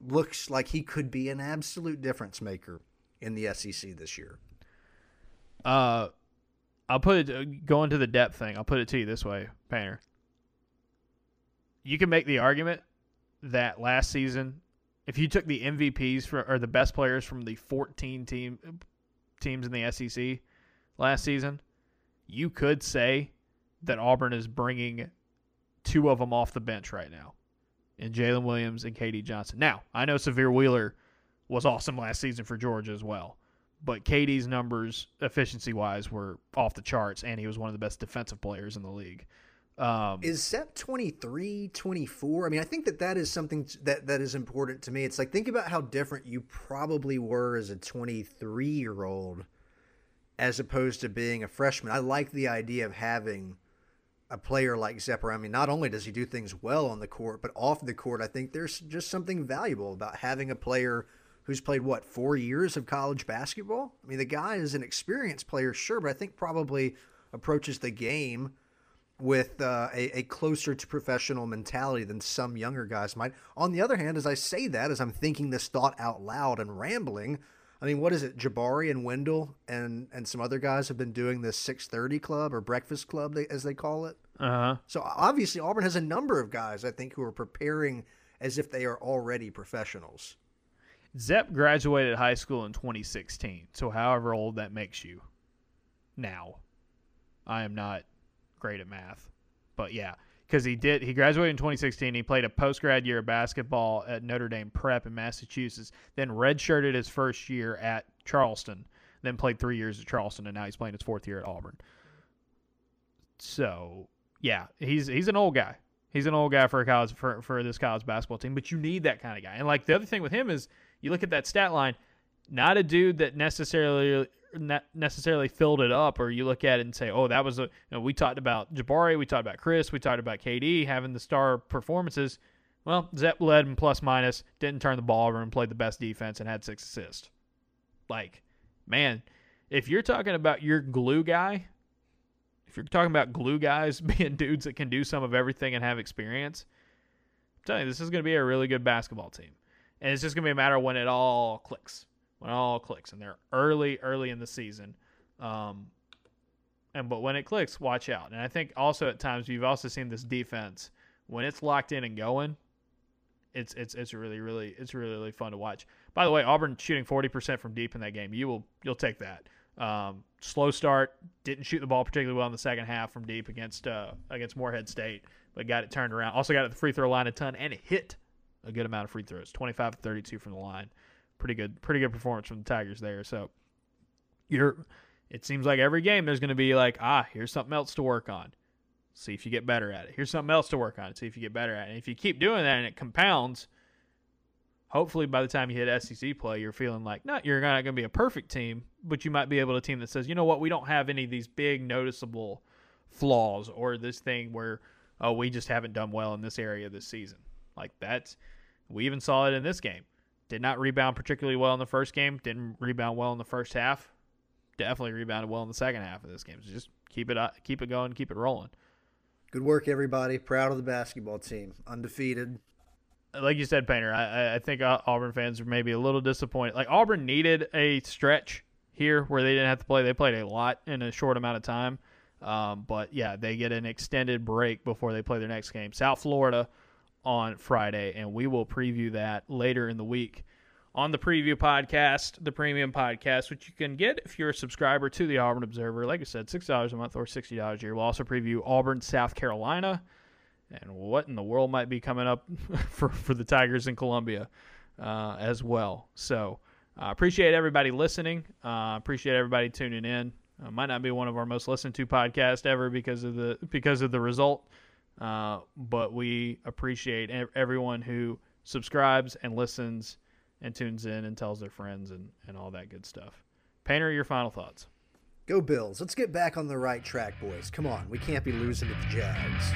looks like he could be an absolute difference maker in the SEC this year. Uh, I'll put it going to the depth thing. I'll put it to you this way, Painter. You can make the argument that last season, if you took the MVPs for or the best players from the 14 team teams in the SEC last season, you could say that Auburn is bringing two of them off the bench right now, in Jaylin Williams and KD Johnson. Now, I know Sahvir Wheeler was awesome last season for Georgia as well but KD's numbers efficiency wise were off the charts, and he was one of the best defensive players in the league. Um, Is Zep 23, 24? I mean, I think that that is something that, that is important to me. It's like, think about how different you probably were as a 23 year old as opposed to being a freshman. I like the idea of having a player like Zepper. I mean, not only does he do things well on the court, but off the court, I think there's just something valuable about having a player who's played, what, four years of college basketball? I mean, the guy is an experienced player, sure, but I think probably approaches the game with uh, a, a closer to professional mentality than some younger guys might. On the other hand, as I say that, as I'm thinking this thought out loud and rambling, I mean, what is it? Jabari and Wendell and and some other guys have been doing this 6:30 club or breakfast club, as they call it. uh huh. So obviously, Auburn has a number of guys I think who are preparing as if they are already professionals. Zep graduated high school in 2016, so however old that makes you now. I am not great at math, but yeah, because he did. He graduated in 2016. He played a post grad year of basketball at Notre Dame Prep in Massachusetts. Then redshirted his first year at Charleston. Then played three years at Charleston, and now he's playing his fourth year at Auburn. So yeah, he's he's an old guy. He's an old guy for a college for for this college basketball team. But you need that kind of guy. And like the other thing with him is, you look at that stat line. Not a dude that necessarily not necessarily filled it up, or you look at it and say, "Oh, that was a." You know, we talked about Jabari, we talked about Chris, we talked about KD having the star performances. Well, Zep led in plus minus, didn't turn the ball over, and played the best defense and had six assists. Like, man, if you're talking about your glue guy, if you're talking about glue guys being dudes that can do some of everything and have experience, I'm telling you, this is going to be a really good basketball team. And it's just going to be a matter of when it all clicks. When it all clicks. And they're early, early in the season. Um, and But when it clicks, watch out. And I think also at times you've also seen this defense, when it's locked in and going, it's it's it's really really it's really really fun to watch. By the way, Auburn shooting forty percent from deep in that game. You will you'll take that. Um, slow start, didn't shoot the ball particularly well in the second half from deep against uh, against Morehead State, but got it turned around. Also got at the free throw line a ton and hit a good amount of free throws, twenty five to thirty two from the line. Pretty good, pretty good performance from the Tigers there. So you're. It seems like every game there's going to be like, ah, here's something else to work on. See if you get better at it. Here's something else to work on. See if you get better at it. And if you keep doing that and it compounds, hopefully by the time you hit SEC play, you're feeling like not you're not going to be a perfect team, but you might be able to team that says, you know what, we don't have any of these big noticeable flaws or this thing where oh we just haven't done well in this area this season. Like that's we even saw it in this game. Did not rebound particularly well in the first game. Didn't rebound well in the first half. Definitely rebounded well in the second half of this game. So just keep it up, keep it going, keep it rolling. Good work, everybody. Proud of the basketball team. Undefeated. like you said, Painter, I, I think Auburn fans are maybe a little disappointed. Like Auburn needed a stretch here where they didn't have to play. They played a lot in a short amount of time. Um, but yeah, they get an extended break before they play their next game. South Florida on Friday, and we will preview that later in the week on the preview podcast, the premium podcast, which you can get if you're a subscriber to the Auburn Observer. Like I said, $6 a month or $60 a year. We'll also preview Auburn, South Carolina and what in the world might be coming up for, for the Tigers in Columbia uh, as well. So I uh, appreciate everybody listening. Uh, appreciate everybody tuning in. Uh, might not be one of our most listened to podcasts ever because of the because of the result, uh, but we appreciate everyone who subscribes and listens and tunes in and tells their friends and, and all that good stuff. Painter, your final thoughts. Go Bills. Let's get back on the right track, boys. Come on. We can't be losing to the Jags.